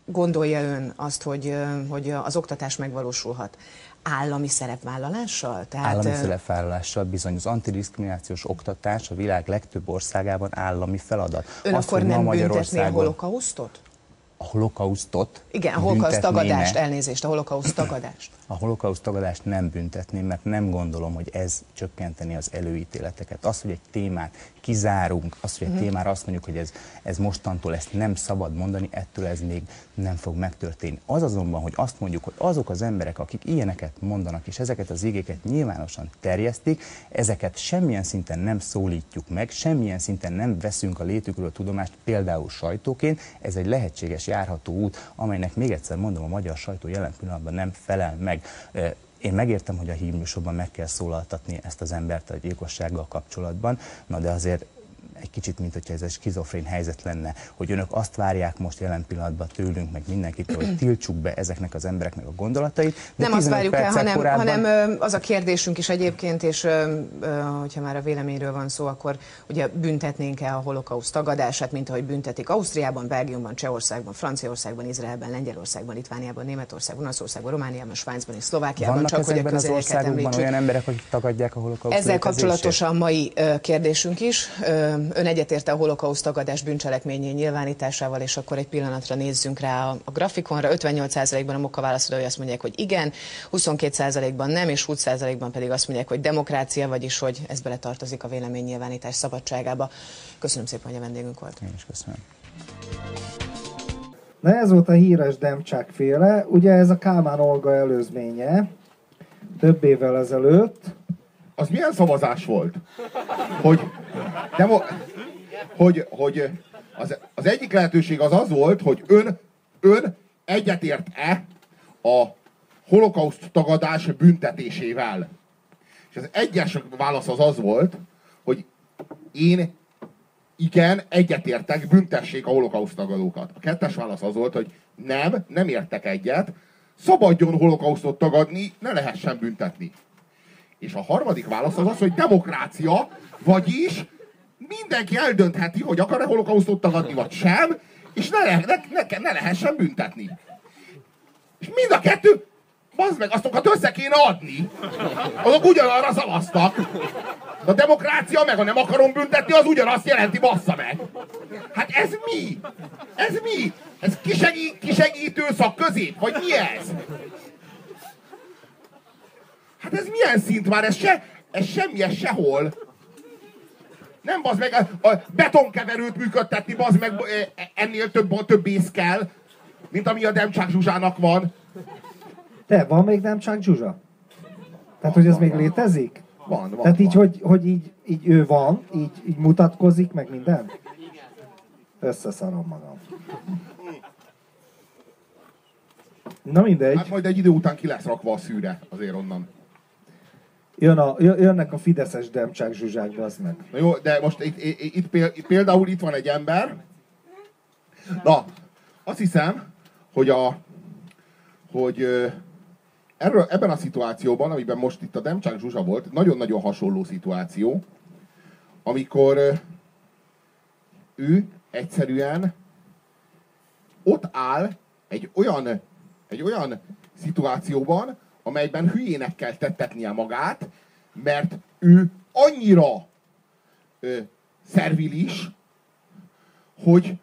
gondolja ön azt, hogy, hogy az oktatás megvalósulhat? Állami szerepvállalással? Tehát, állami szerepvállalással bizony az antidiszkriminációs oktatás a világ legtöbb országában állami feladat. Ön azt, akkor nem büntetné a holokausztot? A holokausztot? Igen, a holokauszt tagadást, elnézést, a holokauszt tagadást a holokauszt tagadást nem büntetném, mert nem gondolom, hogy ez csökkenteni az előítéleteket. Az, hogy egy témát kizárunk, az, hogy egy mhm. témára azt mondjuk, hogy ez, ez mostantól ezt nem szabad mondani, ettől ez még nem fog megtörténni. Az azonban, hogy azt mondjuk, hogy azok az emberek, akik ilyeneket mondanak, és ezeket az igéket nyilvánosan terjesztik, ezeket semmilyen szinten nem szólítjuk meg, semmilyen szinten nem veszünk a létükről a tudomást, például sajtóként, ez egy lehetséges járható út, amelynek még egyszer mondom, a magyar sajtó jelen pillanatban nem felel meg meg. Én megértem, hogy a hírműsorban meg kell szólaltatni ezt az embert a gyilkossággal kapcsolatban, na de azért egy kicsit, mint hogyha ez egy skizofrén helyzet lenne, hogy önök azt várják most jelen pillanatban tőlünk, meg mindenkitől, hogy tiltsuk be ezeknek az embereknek a gondolatait. De nem azt várjuk el, hanem, korábban... hanem az a kérdésünk is egyébként, és hogyha már a véleményről van szó, akkor ugye büntetnénk-e a holokauszt tagadását, mint ahogy büntetik Ausztriában, Belgiumban, Csehországban, Franciaországban, Izraelben, Lengyelországban, Litvániában, Németországban, Olaszországban, Romániában, Svájcban és Szlovákiában. Vannak csak hogy a az országokban olyan emberek, akik tagadják a holokauszt Ezzel kapcsolatosan mai kérdésünk is ön egyetérte a holokauszt tagadás bűncselekményé nyilvánításával, és akkor egy pillanatra nézzünk rá a, a grafikonra. 58%-ban a moka válaszolói azt mondják, hogy igen, 22%-ban nem, és 20%-ban pedig azt mondják, hogy demokrácia, vagyis hogy ez bele tartozik a véleménynyilvánítás szabadságába. Köszönöm szépen, hogy a vendégünk volt. Én is köszönöm. Na ez volt a híres Demcsák féle. Ugye ez a Kálmán Olga előzménye, több évvel ezelőtt az milyen szavazás volt? Hogy, nem, hogy, hogy az, az egyik lehetőség az az volt, hogy ön, ön egyetért-e a holokauszt tagadás büntetésével. És az egyes válasz az az volt, hogy én igen, egyetértek, büntessék a holokauszt tagadókat. A kettes válasz az volt, hogy nem, nem értek egyet, szabadjon holokausztot tagadni, ne lehessen büntetni. És a harmadik válasz az az, hogy demokrácia, vagyis mindenki eldöntheti, hogy akar-e holokausztot tagadni, vagy sem, és ne, ne, ne, ne lehessen büntetni. És mind a kettő, bazd meg, azokat össze kéne adni. Azok ugyanarra szavaztak. A demokrácia meg a nem akarom büntetni, az ugyanazt jelenti, bassza meg. Hát ez mi? Ez mi? Ez kisegít, szak közép? Vagy mi ez? Hát ez milyen szint már? Ez, se, ez semmi, ez sehol. Nem bazd meg, a, a betonkeverőt működtetni, bazd meg, e, ennél több, több ész kell, mint ami a Demcsák Zsuzsának van. Te, van még Demcsák Zsuzsa? Tehát, hogy ez van, még van. létezik? Van, van. Tehát így, van. hogy, hogy így, így ő van, így, így mutatkozik, meg minden? Összeszarom magam. Na mindegy. Hát majd egy idő után ki lesz rakva a szűre, azért onnan. Jön a, jönnek a fideszes demcsák zsuzsák, az meg. Na jó, de most itt, itt, itt, például itt van egy ember. Na, azt hiszem, hogy a hogy erről, ebben a szituációban, amiben most itt a Demcsák Zsuzsa volt, nagyon-nagyon hasonló szituáció, amikor ő egyszerűen ott áll egy olyan, egy olyan szituációban, amelyben hülyének kell tettetnie magát, mert ő annyira ö, szervilis, hogy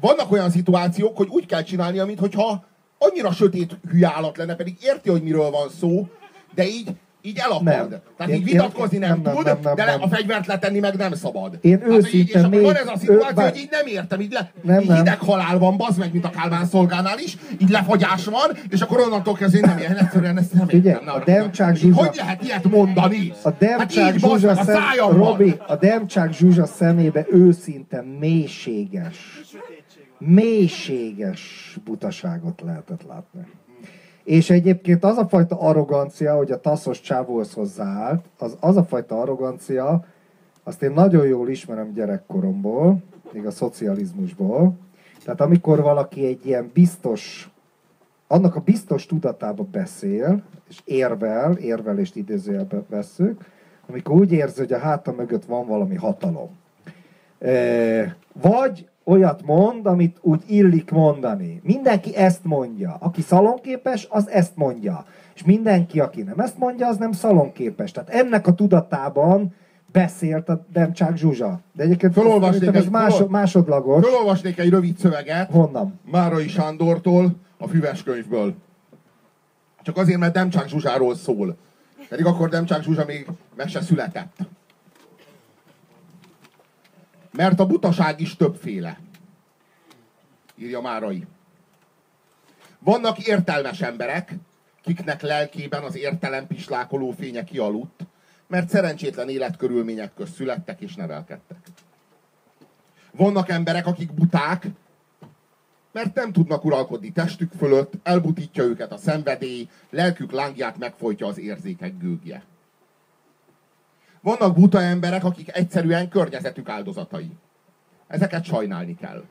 vannak olyan szituációk, hogy úgy kell csinálnia, mintha annyira sötét hülye állat lenne, pedig érti, hogy miről van szó, de így így elakad. Nem. Tehát én, így vitatkozni nem, nem tud, nem, nem, de nem. a fegyvert letenni meg nem szabad. Én hát, őszintén és még... van ez a szituáció, ő, hogy így nem értem, így, le, nem, így hideg halál van, bazd meg, mint a Kálmán szolgánál is, így lefagyás van, és akkor onnantól kezdve én nem ilyen, egyszerűen ezt nem értem. a Demcsák Zsuzsa... Hogy lehet ilyet mondani? A Demcsák hát Zsuzsa, szem... a Robi, a Demcsák Zsuzsa szemébe őszinte mélységes, mélységes butaságot lehetett látni. És egyébként az a fajta arrogancia, hogy a taszos csávóhoz hozzáállt, az, az a fajta arrogancia, azt én nagyon jól ismerem gyerekkoromból, még a szocializmusból. Tehát amikor valaki egy ilyen biztos, annak a biztos tudatába beszél, és érvel, érvelést idézőjelbe veszük, amikor úgy érzi, hogy a háta mögött van valami hatalom. Vagy olyat mond, amit úgy illik mondani. Mindenki ezt mondja. Aki szalonképes, az ezt mondja. És mindenki, aki nem ezt mondja, az nem szalonképes. Tehát ennek a tudatában beszélt a Demcsák Zsuzsa. De egyébként Fölolvasnék ez egy- másod, másodlagos. Fölolvasnék egy rövid szöveget Honnan? Márai Sándortól a Füves könyvből. Csak azért, mert Demcsák Zsuzsáról szól. Pedig akkor Demcsák Zsuzsa még meg se született. Mert a butaság is többféle. Írja Márai. Vannak értelmes emberek, kiknek lelkében az értelem pislákoló fénye kialudt, mert szerencsétlen életkörülmények közt születtek és nevelkedtek. Vannak emberek, akik buták, mert nem tudnak uralkodni testük fölött, elbutítja őket a szenvedély, lelkük lángját megfojtja az érzékek gőgje. Vannak buta emberek, akik egyszerűen környezetük áldozatai. Ezeket sajnálni kell.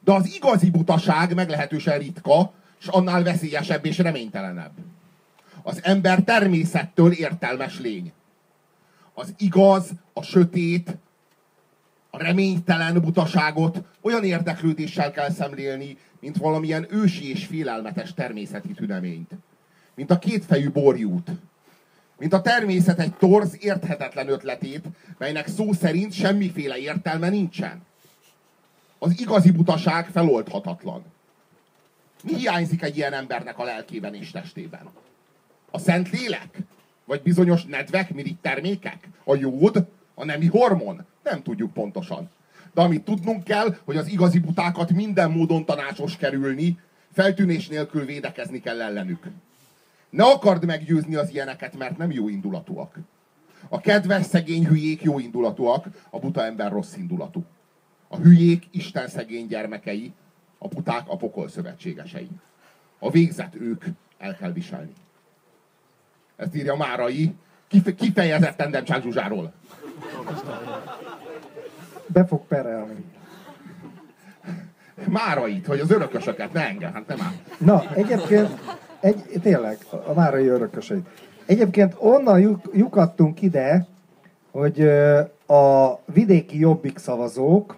De az igazi butaság meglehetősen ritka, és annál veszélyesebb és reménytelenebb. Az ember természettől értelmes lény. Az igaz, a sötét, a reménytelen butaságot olyan érdeklődéssel kell szemlélni, mint valamilyen ősi és félelmetes természeti tüneményt. Mint a kétfejű borjút. Mint a természet egy torz, érthetetlen ötletét, melynek szó szerint semmiféle értelme nincsen. Az igazi butaság feloldhatatlan. Mi hiányzik egy ilyen embernek a lelkében és testében? A szent lélek? Vagy bizonyos nedvek, mirigy termékek? A jód? A nemi hormon? Nem tudjuk pontosan. De amit tudnunk kell, hogy az igazi butákat minden módon tanácsos kerülni, feltűnés nélkül védekezni kell ellenük. Ne akard meggyőzni az ilyeneket, mert nem jó indulatúak. A kedves, szegény hülyék jó indulatúak, a buta ember rossz indulatú. A hülyék Isten szegény gyermekei, a buták a pokol szövetségesei. A végzet ők el kell viselni. Ezt írja Márai, kife- kifejezetten Demcsák Zsuzsáról. Be fog perelni. Márait, hogy az örökösöket, ne engem, hát nem áll. Na, egyébként, egy, tényleg, a márai örököseit. Egyébként onnan lyuk, lyukadtunk ide, hogy a vidéki jobbik szavazók,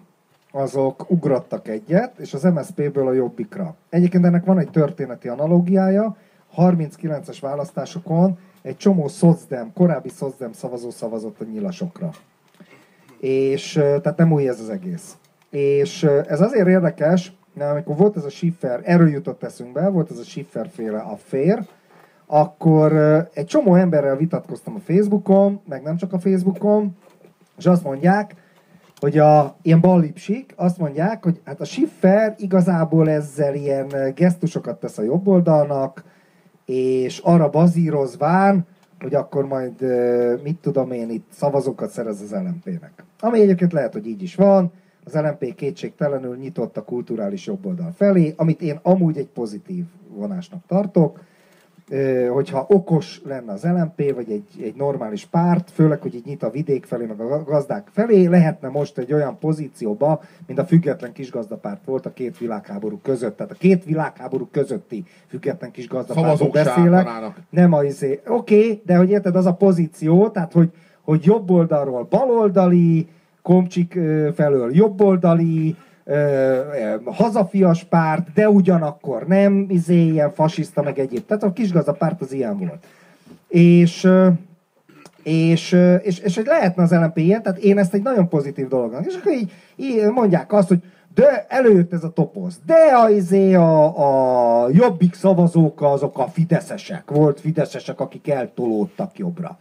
azok ugrottak egyet, és az MSZP-ből a jobbikra. Egyébként ennek van egy történeti analógiája, 39-es választásokon egy csomó szocdem, korábbi szocdem szavazó szavazott a nyilasokra. És tehát nem új ez az egész. És ez azért érdekes, mert amikor volt ez a Schiffer, erről jutott eszünkbe, volt ez a Schiffer féle affér, akkor ö, egy csomó emberrel vitatkoztam a Facebookon, meg nem csak a Facebookon, és azt mondják, hogy a ilyen ballipsik azt mondják, hogy hát a Schiffer igazából ezzel ilyen gesztusokat tesz a jobb oldalnak, és arra bazírozván, hogy akkor majd, mit tudom én, itt szavazókat szerez az LMP-nek. Ami egyébként lehet, hogy így is van, az LMP kétségtelenül nyitott a kulturális jobboldal felé, amit én amúgy egy pozitív vonásnak tartok, hogyha okos lenne az LMP, vagy egy, egy normális párt, főleg, hogy így nyit a vidék felé, meg a gazdák felé, lehetne most egy olyan pozícióba, mint a független kisgazdapárt volt a két világháború között. Tehát a két világháború közötti független kisgazdapártról beszélek. Nem a izé. Oké, okay, de hogy érted, az a pozíció, tehát hogy, hogy jobb oldalról baloldali, komcsik felől jobboldali, hazafias párt, de ugyanakkor nem, izé, ilyen fasiszta, meg egyéb. Tehát a kisgazdapárt az ilyen volt. És, és, és, és hogy lehetne az LMP ilyen, tehát én ezt egy nagyon pozitív dolognak. És akkor így, így mondják azt, hogy de előtt ez a topoz. De a, izé a, a jobbik szavazók azok a fideszesek. Volt fideszesek, akik eltolódtak jobbra.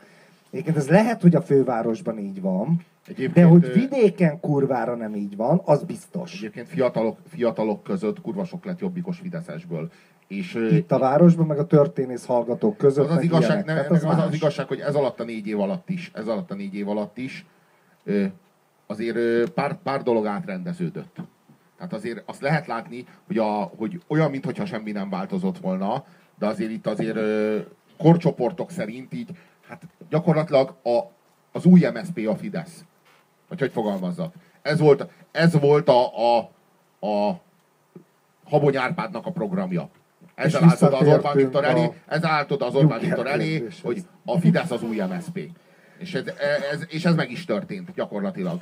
Egyébként ez lehet, hogy a fővárosban így van, Egyébként, de hogy vidéken kurvára nem így van, az biztos. Egyébként fiatalok, fiatalok között kurva sok lett jobbikos Fideszesből. És Itt a városban, meg a történész hallgatók között. az az igazság, ilyenek. ne, Tehát az, az, az igazság, hogy ez alatt a négy év alatt is, ez alatt a négy év alatt is, azért pár, pár dolog átrendeződött. Tehát azért azt lehet látni, hogy, a, hogy olyan, mintha semmi nem változott volna, de azért itt azért korcsoportok szerint így, hát gyakorlatilag a, az új MSZP a Fidesz. Vagy hogy fogalmazzak. Ez volt, ez volt a, a, a Habony Árpádnak a programja. Ezzel állt oda az Orbán Viktor elé, ezzel állt oda az Orbán Viktor elé, hogy a Fidesz az új MSZP. És ez, ez, és ez meg is történt gyakorlatilag.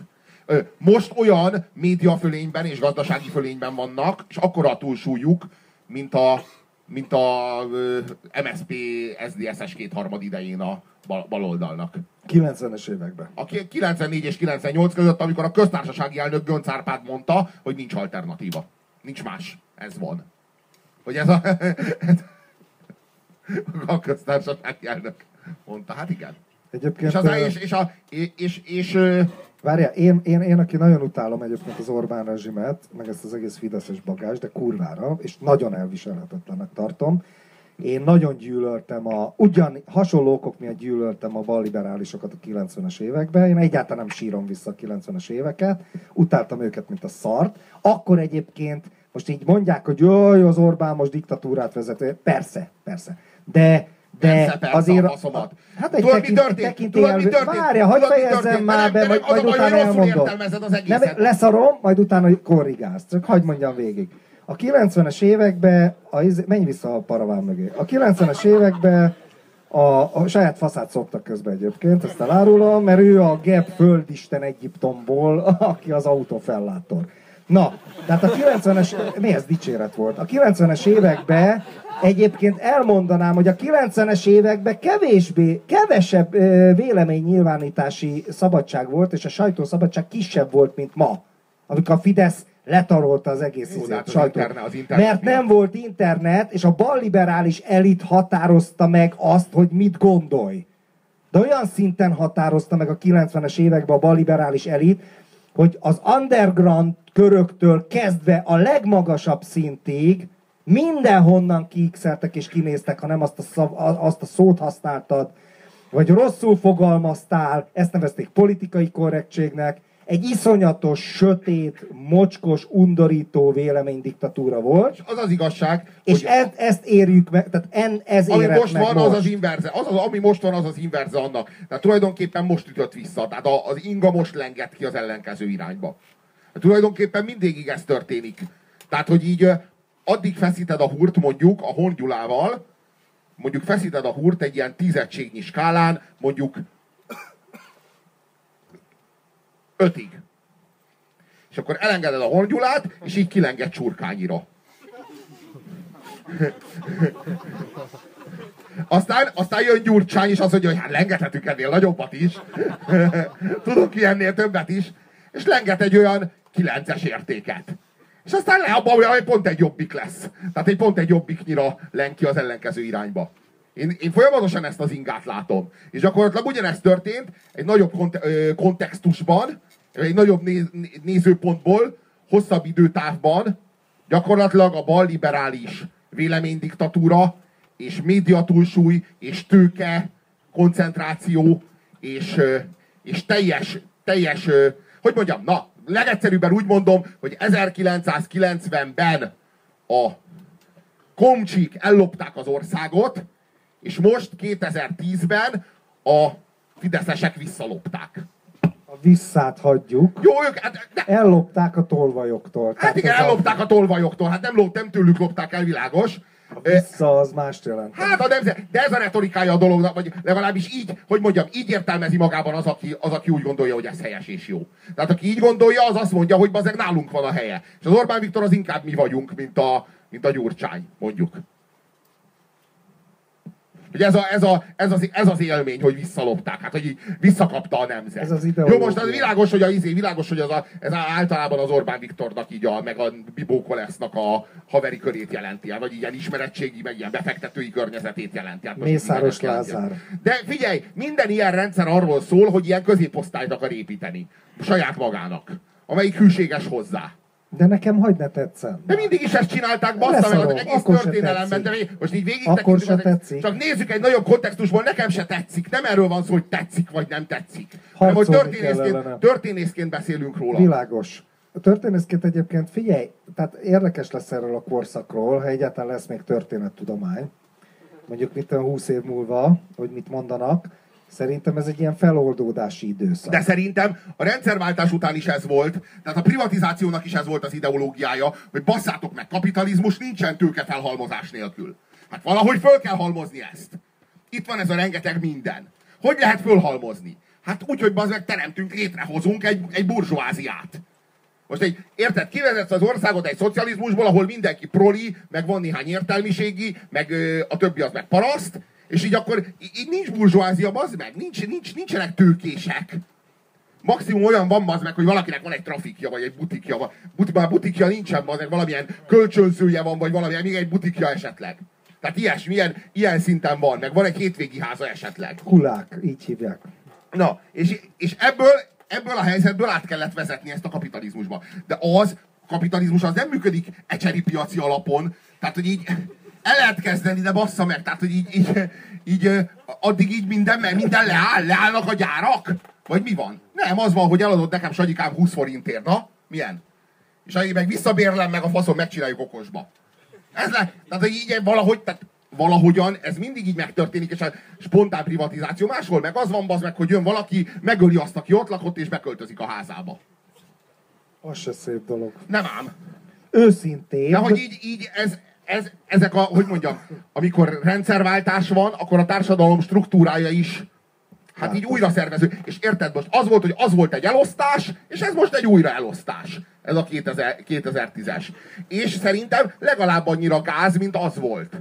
Most olyan média fölényben és gazdasági fölényben vannak, és akkora a túlsúlyuk, mint a, mint a MSP SZDSZ-es kétharmad idején a bal- baloldalnak. 90-es években. A 94 és 98 között, amikor a köztársasági elnök Gönc Árpád mondta, hogy nincs alternatíva. Nincs más. Ez van. Hogy ez a... a köztársasági elnök mondta. Hát igen. Egyébként... És, az, ö, és, és, a, és, és, és Várjál, én, én, én, aki nagyon utálom egyébként az Orbán rezsimet, meg ezt az egész fideszes bagás, de kurvára, és nagyon elviselhetetlennek tartom. Én nagyon gyűlöltem a, ugyan hasonló okok miatt gyűlöltem a balliberálisokat a 90-es években. Én egyáltalán nem sírom vissza a 90-es éveket. Utáltam őket, mint a szart. Akkor egyébként, most így mondják, hogy jaj, az Orbán most diktatúrát vezet. Persze, persze. De de Persze, persze, azért... a faszomat. Hát egy Tudod, mi tekint, történt? tekintélyel... Tudod, mi történt? Várja, mi fejezzem már Nem, be, nem, majd, majd utána értelmezed az Nem, egészet. leszarom, majd utána korrigálsz. Csak hagyd mondjam végig. A 90-es években, a, iz- menj vissza a paraván mögé. A 90-es években a, a saját faszát szoktak közben egyébként, ezt elárulom, mert ő a Geb földisten Egyiptomból, aki az autófellátor. Na, tehát a 90-es, mi ez dicséret volt? A 90-es években egyébként elmondanám, hogy a 90-es években kevésbé, kevesebb véleménynyilvánítási szabadság volt, és a sajtószabadság kisebb volt, mint ma. Amikor a Fidesz letarolta az egész Jó, izét, hát az sajtót. interne- az internet Mert miatt. nem volt internet, és a balliberális elit határozta meg azt, hogy mit gondolj. De olyan szinten határozta meg a 90-es években a balliberális elit, hogy az underground köröktől kezdve a legmagasabb szintig mindenhonnan kiixeltek és kinéztek, ha nem azt a, szav, azt a szót használtad, vagy rosszul fogalmaztál, ezt nevezték politikai korrektségnek, egy iszonyatos, sötét, mocskos, undorító véleménydiktatúra volt, az az igazság, és hogy ezt, ezt érjük meg, tehát en, ez ami most van, most. az az inverze. Az, az, ami most van, az az inverze annak. Tehát tulajdonképpen most ütött vissza. Tehát a, az inga most lengett ki az ellenkező irányba. Hát tulajdonképpen mindig ez történik. Tehát, hogy így addig feszíted a húrt mondjuk a hongyulával, mondjuk feszíted a húrt egy ilyen tízettségnyi skálán, mondjuk ötig. És akkor elengeded a hongyulát, és így kilenged csurkányira. Aztán, aztán jön Gyurcsány, és azt mondja, hogy hát lengethetünk ennél nagyobbat is. Tudok ki ennél többet is. És lenget egy olyan 9-es értéket. És aztán le abban, hogy pont egy jobbik lesz. Tehát egy pont egy jobbiknyira len ki az ellenkező irányba. Én, én folyamatosan ezt az ingát látom. És gyakorlatilag ugyanezt történt egy nagyobb kont- kontextusban, egy nagyobb néz- nézőpontból, hosszabb időtávban, gyakorlatilag a balliberális véleménydiktatúra, és médiatúlsúly, és tőke, koncentráció, és, és teljes, teljes, hogy mondjam, na, legegyszerűbben úgy mondom, hogy 1990-ben a komcsik ellopták az országot, és most 2010-ben a fideszesek visszalopták. A visszát hagyjuk. Jó, ők, hát, de, Ellopták a tolvajoktól. hát Tehát igen, a- ellopták a tolvajoktól, hát nem, lop, nem tőlük lopták el, világos. Ö, Vissza az mást jelent. Hát a nemzet, de ez a retorikája a dolognak, vagy legalábbis így, hogy mondjam, így értelmezi magában az, aki, az, aki úgy gondolja, hogy ez helyes és jó. Tehát aki így gondolja, az azt mondja, hogy bazeg nálunk van a helye. És az Orbán Viktor az inkább mi vagyunk, mint a, mint a Gyurcsány, mondjuk. Hogy ez, a, ez, a, ez, az, ez az élmény, hogy visszalopták, hát hogy visszakapta a nemzet. Ez az Jó, ideológia. most az világos, hogy a izé, világos, hogy az a, ez általában az Orbán Viktornak így a, meg a Bibó Kolesznak a haveri körét jelenti, el, vagy ilyen ismerettségi, meg ilyen befektetői környezetét jelenti. Hát Mészáros. Lázár. De figyelj, minden ilyen rendszer arról szól, hogy ilyen középosztályt akar építeni. Saját magának. Amelyik hűséges hozzá. De nekem hagyd ne tetszen. De mindig is ezt csinálták, bassza meg az egész akkor történelemben, de most így végig Akkor se tetszik. Csak nézzük egy nagyobb kontextusból, nekem se tetszik. Nem erről van szó, hogy tetszik vagy nem tetszik. Hanem, hogy történészként, történészként beszélünk róla. Világos. A történészként egyébként figyelj, tehát érdekes lesz erről a korszakról, ha egyáltalán lesz még történettudomány. Mondjuk mit tudom, 20 év múlva, hogy mit mondanak. Szerintem ez egy ilyen feloldódási időszak. De szerintem a rendszerváltás után is ez volt, tehát a privatizációnak is ez volt az ideológiája, hogy basszátok meg, kapitalizmus nincsen tőke felhalmozás nélkül. Hát valahogy föl kell halmozni ezt. Itt van ez a rengeteg minden. Hogy lehet fölhalmozni? Hát úgy, hogy az meg teremtünk, létrehozunk egy, egy burzsóáziát. Most egy, érted, kivezetsz az országot egy szocializmusból, ahol mindenki proli, meg van néhány értelmiségi, meg ö, a többi az meg paraszt, és így akkor így nincs burzsóázia, bazd meg, nincs, nincs, nincsenek tőkések. Maximum olyan van az meg, hogy valakinek van egy trafikja, vagy egy butikja, vagy but, már butikja nincsen, az meg valamilyen kölcsönzője van, vagy valamilyen, még egy butikja esetleg. Tehát ilyesmi, ilyen, ilyen szinten van, meg van egy hétvégi háza esetleg. Kulák, így hívják. Na, és, és ebből, ebből a helyzetből át kellett vezetni ezt a kapitalizmusba. De az, kapitalizmus az nem működik ecseri piaci alapon, tehát hogy így el lehet kezdeni, de bassza meg, tehát hogy így, így, így addig így minden, mert minden leáll, leállnak a gyárak. Vagy mi van? Nem, az van, hogy eladod nekem Sagyikám 20 forintért, na? Milyen? És ahí meg visszabérlem, meg a faszom megcsináljuk okosba. Ez le, tehát így valahogy, tehát valahogyan ez mindig így megtörténik, és a spontán privatizáció máshol meg az van, az meg, hogy jön valaki, megöli azt, aki ott lakott, és beköltözik a házába. Az se szép dolog. Nem ám. Őszintén. De hogy így, így ez, ez, ezek a, hogy mondjam, amikor rendszerváltás van, akkor a társadalom struktúrája is Hát így újra szervező. És érted most, az volt, hogy az volt egy elosztás, és ez most egy újra elosztás. Ez a 2000, 2010-es. És szerintem legalább annyira gáz, mint az volt.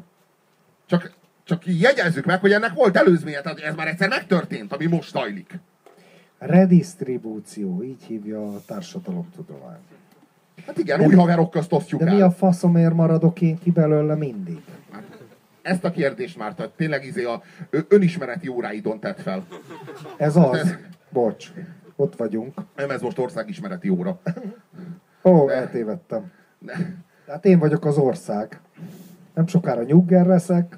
Csak, csak jegyezzük meg, hogy ennek volt előzménye, tehát ez már egyszer megtörtént, ami most zajlik. Redistribúció, így hívja a társadalomtudomány. Hát igen, de új haverok közt osztjuk De el. mi a faszomért maradok én ki belőle mindig? Ezt a kérdést már tehát tényleg izé a önismereti óráidon tett fel. Ez az. Bocs, ott vagyunk. Nem ez most országismereti óra. Ó, eltévedtem. Tehát én vagyok az ország. Nem sokára nyugger leszek.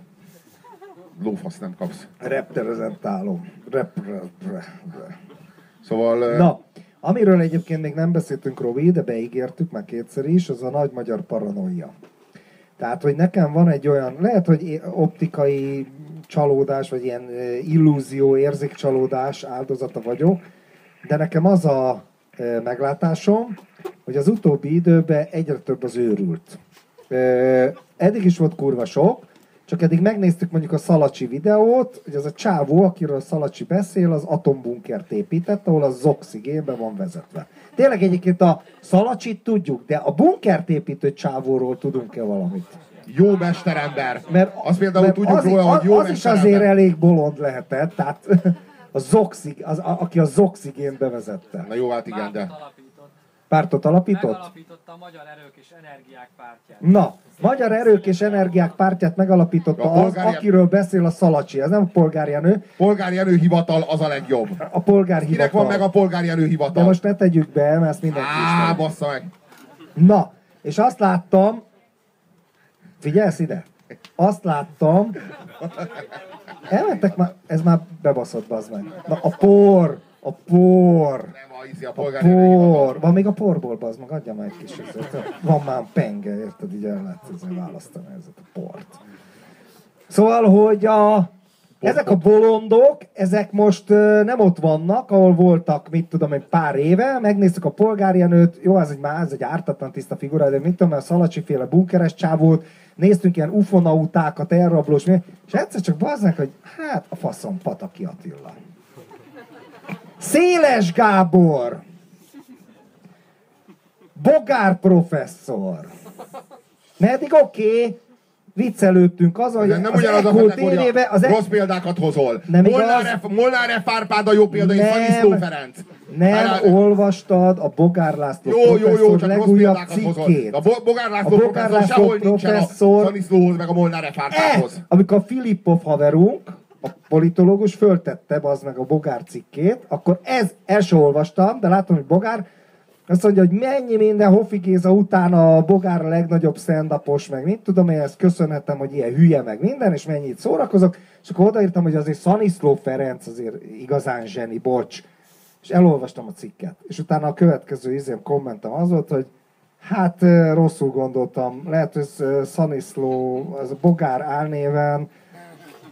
Lófasz nem kapsz. Reprezentálom. Repre... Szóval... Na, amiről egyébként még nem beszéltünk, Robi, de beígértük már kétszer is, az a nagy magyar paranoia. Tehát, hogy nekem van egy olyan, lehet, hogy optikai csalódás, vagy ilyen illúzió, érzékcsalódás áldozata vagyok, de nekem az a meglátásom, hogy az utóbbi időben egyre több az őrült. Eddig is volt kurva sok, csak eddig megnéztük mondjuk a Szalacsi videót, hogy az a csávó, akiről Szalacsi beszél, az atombunkert épített, ahol a zoxigénbe van vezetve. Tényleg egyébként a Szalacsit tudjuk, de a bunkert építő csávóról tudunk-e valamit? Jó mesterember. Mert, Azt például mert tudjuk az, róla, hogy jó az is azért elég bolond lehetett, tehát a zoxig, az, a, aki a zoxigént bevezette. Na jó, hát igen, de... Pártot alapított? Megalapította a Magyar Erők és Energiák pártját. Na, Magyar Erők és Energiák pártját megalapította A az, akiről beszél a Szalacsi. Ez nem a polgári Jenő, Polgári előhivatal az a legjobb. a polgári Kinek van meg a polgári De előhivatal? most ne tegyük be, mert ezt mindenki Á, ismeri. bassza meg. Na, és azt láttam, figyelsz ide? Azt láttam, elmentek már, ez már bebaszott, bazd meg. Na, a por, a por, Nem, a, izé, a a por. Van még a porból, bazd meg, adja már egy kis ezért. Van már penge, érted, így el lehet választani ezeket a port. Szóval, hogy a, ezek a bolondok, ezek most nem ott vannak, ahol voltak, mit tudom, egy pár éve, megnéztük a polgárjenőt, jó, ez egy már, ez egy ártatlan tiszta figura, de mit tudom, a Szalacsi féle bunkeres csávót, néztünk ilyen ufonautákat, elrablós, és egyszer csak bazdnak, hogy hát a faszom Pataki Attila. Széles Gábor! Bogár professzor! Meddig oké, okay, viccelődtünk azon, hogy De nem az ugyanaz a kategória. Az e- Rossz példákat hozol. Nem Molnár. F, Molnár F. Árpád a jó példa, Nem. Szaniszló Ferenc. nem Már- olvastad a Bogár László Jó, jó, jó, professzor csak legújabb cikkét. A Bo- Bogár László A Bogár professzor László sehol nincsen a professzor- Szaniszlóhoz, meg a Molnár F. Árpádhoz. amikor a Filippov haverunk, a politológus föltette az meg a Bogár cikkét, akkor ez, el olvastam, de látom, hogy Bogár azt mondja, hogy mennyi minden Hofi Géza után a Bogár a legnagyobb stand meg mit tudom én, ezt köszönhetem, hogy ilyen hülye meg minden, és mennyit szórakozok, és akkor odaírtam, hogy azért Szaniszló Ferenc azért igazán zseni, bocs. És elolvastam a cikket. És utána a következő izém kommentem az volt, hogy hát rosszul gondoltam, lehet, hogy Szaniszló, az a Bogár álnéven,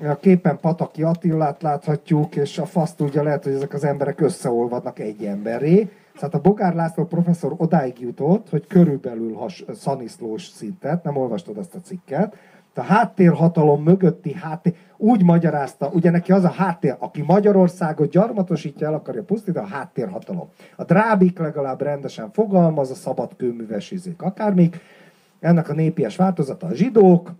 a képen Pataki Attilát láthatjuk, és a fasz tudja, lehet, hogy ezek az emberek összeolvadnak egy emberré. Tehát a Bogár László professzor odáig jutott, hogy körülbelül has, szaniszlós szintet, nem olvastad ezt a cikket, A háttérhatalom mögötti háttér, úgy magyarázta, ugye neki az a háttér, aki Magyarországot gyarmatosítja, el akarja pusztítani, a háttérhatalom. A drábik legalább rendesen fogalmaz, a szabad kőműves izék, akármik. Ennek a népies változata a zsidók,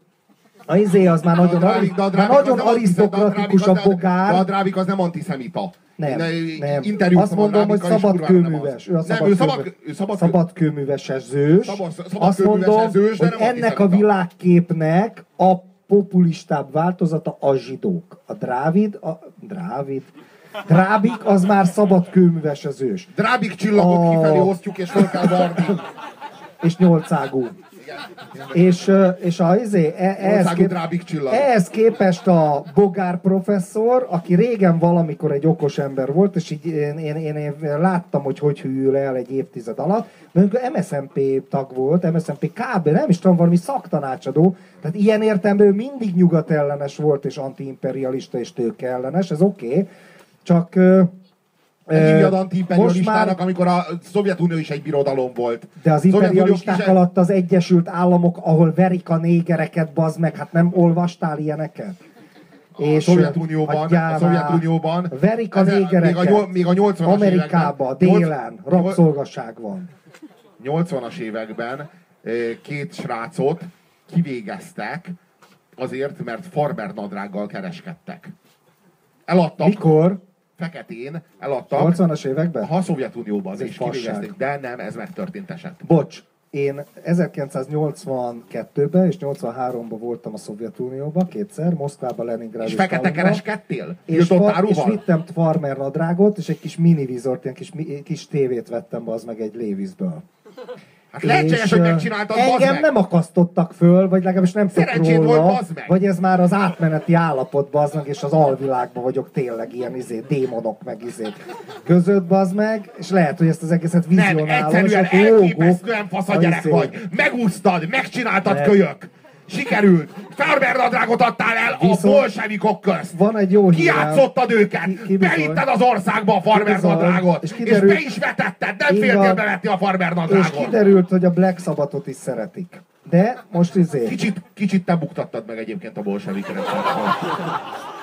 a izé az már nagyon, ari, de már az nagyon arisztokratikus a az- bogár. Drábik az nem antiszemita. Nem, nem. interjúztam Azt mondom, hogy Drábikkal, és szabad kurvára nem az. kőműves. Ő Nem, ő szabad, ő szabad, szabad kőműveses zős. Szabad- szabad Azt mondom, zős, de hogy ennek a világképnek a populistább változata a zsidók. A drávid, a drávid, drábik az már szabad kőműves ős. Drábik csillagot A- kifelé osztjuk, és fel kell varni. És nyolcágú. És, és a, izé, e, ehhez, kép, ehhez képest a Bogár professzor, aki régen valamikor egy okos ember volt, és így én, én, én, én láttam, hogy hogy hűl el egy évtized alatt, mondjuk MSZMP tag volt, MSZMP kb. nem is tudom, valami szaktanácsadó, tehát ilyen értelemben ő mindig nyugatellenes volt, és antiimperialista, és tőkeellenes, ez oké, okay. csak hívjad most már amikor a Szovjetunió is egy birodalom volt. de az imperialisták kise- alatt az Egyesült Államok, ahol verik a négereket, bazd meg, hát nem olvastál ilyeneket? A Szovjetunióban, a hagyjál Szovjetunióban. Verik a négereket. Még a, még a 80-as Amerikába, években, délen, rabszolgaság van. 80-as években eh, két srácot kivégeztek azért, mert farmer nadrággal kereskedtek. Eladtak, Mikor? Feketén, eladtak. 80-as években? A Szovjetunióban, Ez és kivégezték. De nem, ez megtörtént eset. Bocs, én 1982-ben és 83-ban voltam a Szovjetunióban kétszer, Moszkvában, Leningrádban. És fekete kereskedtél? És, far, és vittem farmer nadrágot, és egy kis minivizort, ilyen kis, kis tévét vettem be, az meg egy Lévizből. Hát lehetséges, És, hogy megcsináltad, Engem meg. nem akasztottak föl, vagy legalábbis nem tudok róla, volt, bazd meg. vagy ez már az átmeneti állapot, bazd meg, és az alvilágban vagyok tényleg ilyen izé, démonok meg izé között, bazd meg, és lehet, hogy ezt az egészet Nem, vizionálom, egyszerűen ott lógok elképesztően fasz a a gyerek izé- vagy. Megúsztad, megcsináltad Nem. kölyök. Sikerült. Farmer nadrágot adtál el a Viszont- bolsevikok közt. Van egy jó. Kiátszottad őket, Ki- ki bevitted az országba a farmer nadrágot, És és, be is vetetted, nem féltél bevetni a farmer És nadrágot. kiderült, hogy a Black Sabbathot is szeretik. De most izé... Kicsit, kicsit te buktattad meg egyébként a bolsevik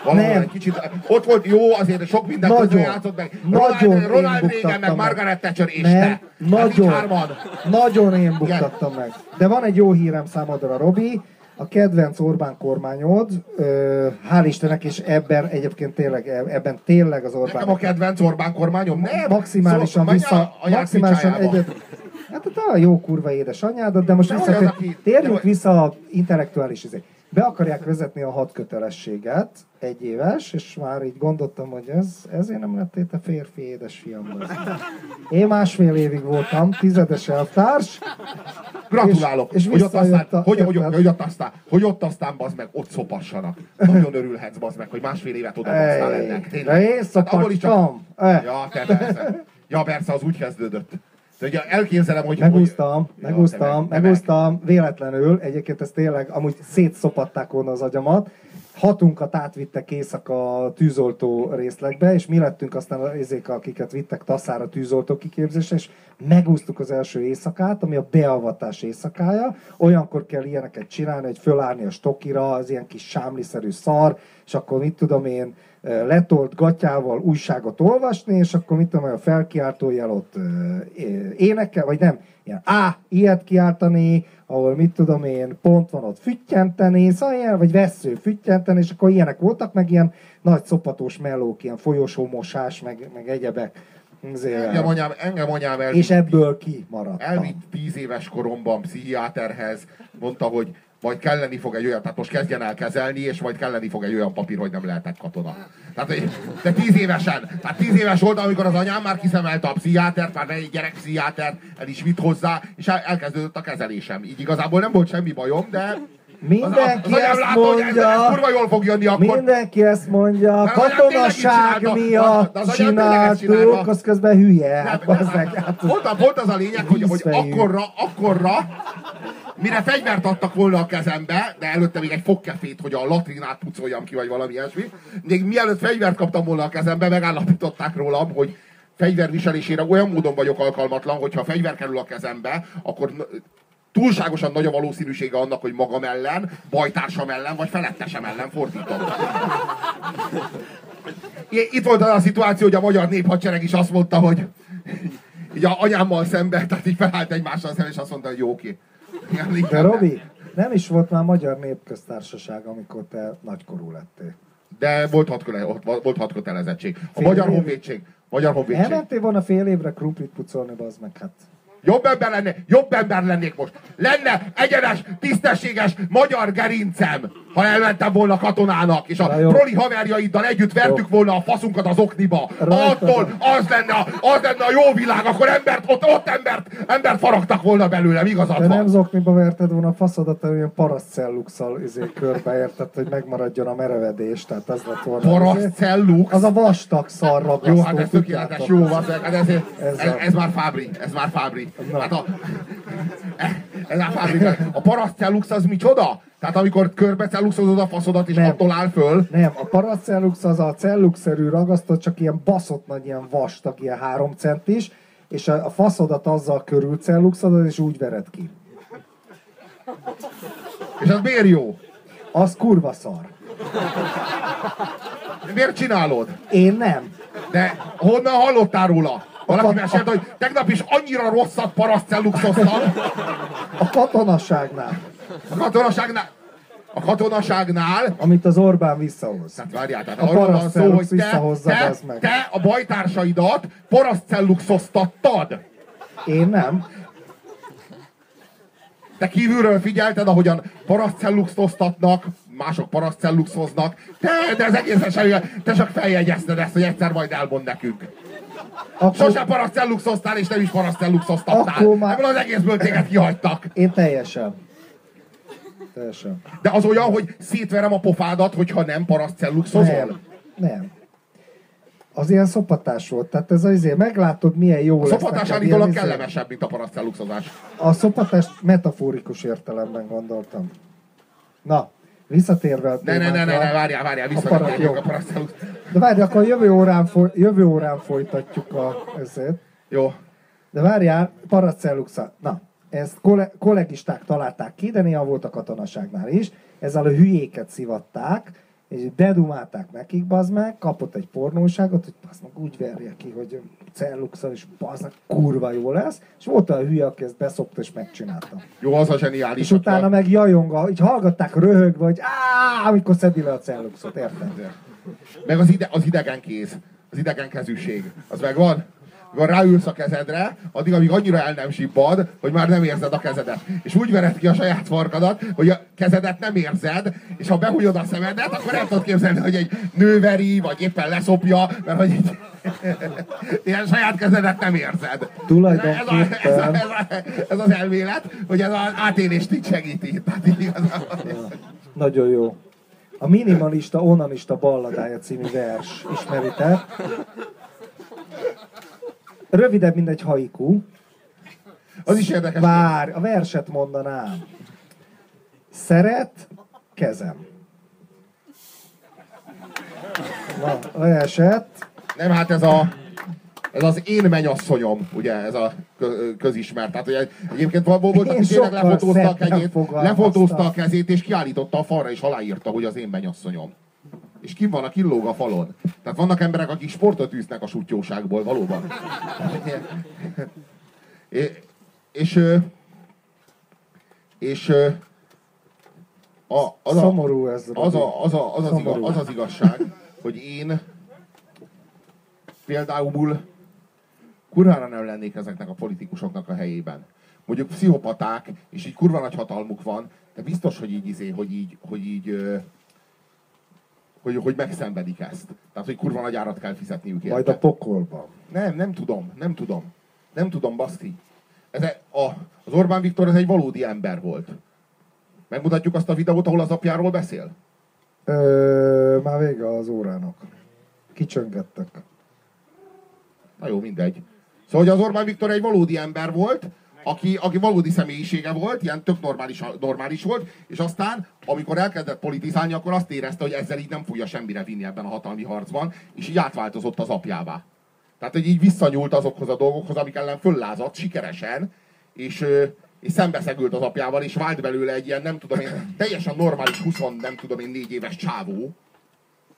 Valahol Nem. egy kicsit, ott volt jó, azért sok mindent Nagyon. játszott meg. Nagyon Ronald, Ronald Reagan, meg meg. Margaret Thatcher és Nem, te. Hát nagyon, nagyon én buktattam meg. De van egy jó hírem számodra, Robi. A kedvenc Orbán kormányod, hál' Istennek, és ebben egyébként tényleg, ebben tényleg az Orbán... Nekem a kedvenc Orbán kormányom? Nem. maximálisan Szóval vissza, a- anyád maximálisan egyet, Hát a jó kurva édesanyádat, de most vissza, térjünk vissza a intellektuális izé. Be akarják vezetni a hat kötelességet, egy éves, és már így gondoltam, hogy ez, ezért nem lettél te férfi édesfiam. Én másfél évig voltam, tizedes elvtárs, Gratulálok, És- és hogy, ott aztán, a- hogy, hogy, a- hogy, ott aztán, hogy ott aztán, bazd meg, ott szopassanak. Nagyon örülhetsz, bazd meg, hogy másfél évet oda ennek. de én Hát szopattam. Eh. Ja, te persze. Ja, persze, az úgy kezdődött. De ugye elképzelem, hogy... Megúsztam, hogy... Ja, megúsztam, meg- meg. megúsztam, véletlenül, egyébként ez tényleg, amúgy szétszopatták volna az agyamat, hatunkat átvittek éjszaka a tűzoltó részlegbe, és mi lettünk aztán az izék, akiket vittek taszára tűzoltó kiképzésre, és megúsztuk az első éjszakát, ami a beavatás éjszakája. Olyankor kell ilyeneket csinálni, hogy fölállni a stokira, az ilyen kis sámliszerű szar, és akkor mit tudom én, letolt gatyával újságot olvasni, és akkor mit tudom, a felkiáltó jel ott énekel, vagy nem, ilyen á, ilyet kiáltani, ahol mit tudom én, pont van ott füttyenteni, szóval ilyen, vagy vesző füttyenteni, és akkor ilyenek voltak, meg ilyen nagy szopatós melók, ilyen folyosómosás, meg, meg egyebek. Azért, Engem anyám, engem anyám elvitt, és ebből kimaradtam. elvitt tíz éves koromban pszichiáterhez, mondta, hogy majd kelleni fog egy olyan, tehát most kezdjen el kezelni, és majd kelleni fog egy olyan papír, hogy nem lehetett katona. Tehát, hogy- de tíz évesen, tehát tíz éves volt, amikor az anyám már kiszemelte a pszichiátert, már egy gyerek pszichiáter, el is vitt hozzá, és el- elkezdődött a kezelésem. Így igazából nem volt semmi bajom, de Mindenki az, az ezt látta, hogy ez, mondja. ez kurva jól fog jönni akkor. Mindenki ezt mondja, így katonaság miatt csináltuk, az közben hülye. Nem, nem, hát, volt, a- volt az a lényeg, hogy, hogy akkorra, akkorra, mire fegyvert adtak volna a kezembe, de előtte még egy fogkefét, hogy a latrinát pucoljam ki, vagy valami ilyesmi, még mielőtt fegyvert kaptam volna a kezembe, megállapították rólam, hogy fegyverviselésére olyan módon vagyok alkalmatlan, hogyha fegyver kerül a kezembe, akkor túlságosan nagy a valószínűsége annak, hogy magam ellen, bajtársam ellen, vagy felettesem ellen fordítom. Itt volt az a szituáció, hogy a magyar néphadsereg is azt mondta, hogy így a anyámmal szemben, tehát így felállt egymással szemben, és azt mondta, hogy jó, oké. De Robi, nem is volt már magyar népköztársaság, amikor te nagykorú lettél. De volt, hat, volt hat kötelezettség. A Fél Magyar év... Honvédség. Magyar Honvédség. Elmentél volna fél évre krumplit pucolni, bazd meg, hát. Jobb ember lennék, jobb ember lennék most. Lenne egyenes, tisztességes magyar gerincem, ha elmentem volna katonának, és a proli haverjaiddal együtt vertük volna a faszunkat az okniba. Attól az lenne, az lenne a jó világ, akkor embert, ott, ott embert, embert faragtak volna belőlem, igazad De van. nem zokniba verted volna a faszodat, olyan parasztcelluxal izé körbe érted, hogy megmaradjon a merevedés, tehát az lett volna. Paraszcellux? Az a vastag szarra. Jó, hát ez tökéletes, jó, az, ez, ez, ez, ez, ez, már Fábri, ez már Fábri. Hát a, ez a, a parasztcellux az micsoda? Tehát amikor körbe celluxozod a faszodat, és nem, attól áll föl? Nem, a paracellux az a celluxerű ragasztott, csak ilyen baszott nagy, ilyen vastag, ilyen három centis, és a, a faszodat azzal körül celluxodod, és úgy vered ki. És az miért jó? Az kurva szar. Miért csinálod? Én nem. De honnan hallottál róla? Valaki mesélte, hogy tegnap is annyira rosszat paraszcelluxoztam. A katonaságnál. A katonaságnál. A katonaságnál... Amit az Orbán visszahoz. Tehát várjál, tehát arról van szó, hogy te, te, meg. te a bajtársaidat paraszcelluxoztattad. Én nem. Te kívülről figyelted, ahogyan paraszcelluxoztatnak, mások paraszcelluxoznak. Te, de ez egészen te csak feljegyezted ezt, hogy egyszer majd elmond nekünk. Akkor... Sose paraszcelluxoztál, és nem is paraszcelluxoztattál. Akkor már... Ebből az egészből téged kihagytak. Én teljesen. Teljesen. De az olyan, hogy szétverem a pofádat, hogyha nem paraszcelluxozol? Nem. Nem. Az ilyen szopatás volt. Tehát ez azért meglátod, milyen jó a lesz. A szopatás állítólag izé- kellemesebb, mint a paraszcelluxozás. A szopatást metaforikus értelemben gondoltam. Na, Visszatérve a Ne, ne, ne, ne, ne, várjál, várjál, visszatérjünk a, para, a De várj, akkor jövő órán, foly, jövő órán folytatjuk a ezért. Jó. De várjál, Paracelluxa. Na, ezt kolle, kollegisták találták ki, de néha volt a katonaságnál is. Ezzel a hülyéket szivatták, és bedumálták nekik, bazd meg, kapott egy pornóságot, hogy bazd meg úgy verje ki, hogy celluxal, és bazd meg, kurva jó lesz, és volt a hülye, aki ezt beszopta és megcsinálta. Jó, az a zseniális. És utána meg jajong, így hallgatták röhögve, hogy áh, amikor szedi le a celluxot, érted? Meg az, ide, az idegen kéz, az idegen kezűség, az megvan? Amikor ráülsz a kezedre, addig, amíg annyira el nem sibbad, hogy már nem érzed a kezedet. És úgy vered ki a saját farkadat, hogy a kezedet nem érzed, és ha behújod a szemedet, akkor el tudod képzelni, hogy egy nőveri, vagy éppen leszopja, mert hogy egy ilyen saját kezedet nem érzed. Tulajdonképpen... Ez, a, ez, a, ez, a, ez az elmélet, hogy ez az átélést így segíti. Nagyon jó. A minimalista, onanista balladája című vers. Ismeritek? Rövidebb, mint egy haiku. Az is érdekes. Vár, a verset mondanám. Szeret kezem. Na, verset. Nem, hát ez a ez az én mennyasszonyom, ugye, ez a közismert. Tehát ugye, egyébként volt, volt aki tényleg lefotózta a kezét, lefotózta a kezét, és kiállította a falra, és aláírta, hogy az én mennyasszonyom és ki van, a kilóg a falon. Tehát vannak emberek, akik sportot űznek a sutyóságból, valóban. és, és, és a, az, a, Szomorú ez, az, a, az, a, az, az, igaz, az az igazság, hogy én például kurvára nem lennék ezeknek a politikusoknak a helyében. Mondjuk pszichopaták, és így kurva nagy hatalmuk van, de biztos, hogy így, izé, hogy így, hogy így hogy, hogy megszenvedik ezt. Tehát, hogy kurva nagy árat kell fizetniük érte. Majd a pokolban. Nem, nem tudom, nem tudom. Nem tudom, Baszti. Ez a, az Orbán Viktor ez egy valódi ember volt. Megmutatjuk azt a videót, ahol az apjáról beszél? Ö, már vége az órának. Kicsöngettek. Na jó, mindegy. Szóval, hogy az Orbán Viktor egy valódi ember volt, aki, aki valódi személyisége volt, ilyen tök normális, normális volt, és aztán, amikor elkezdett politizálni, akkor azt érezte, hogy ezzel így nem fogja semmire vinni ebben a hatalmi harcban, és így átváltozott az apjává. Tehát, hogy így visszanyúlt azokhoz a dolgokhoz, amik ellen föllázadt sikeresen, és, és szembeszegült az apjával, és vált belőle egy ilyen, nem tudom én, teljesen normális 20, nem tudom én, négy éves csávó.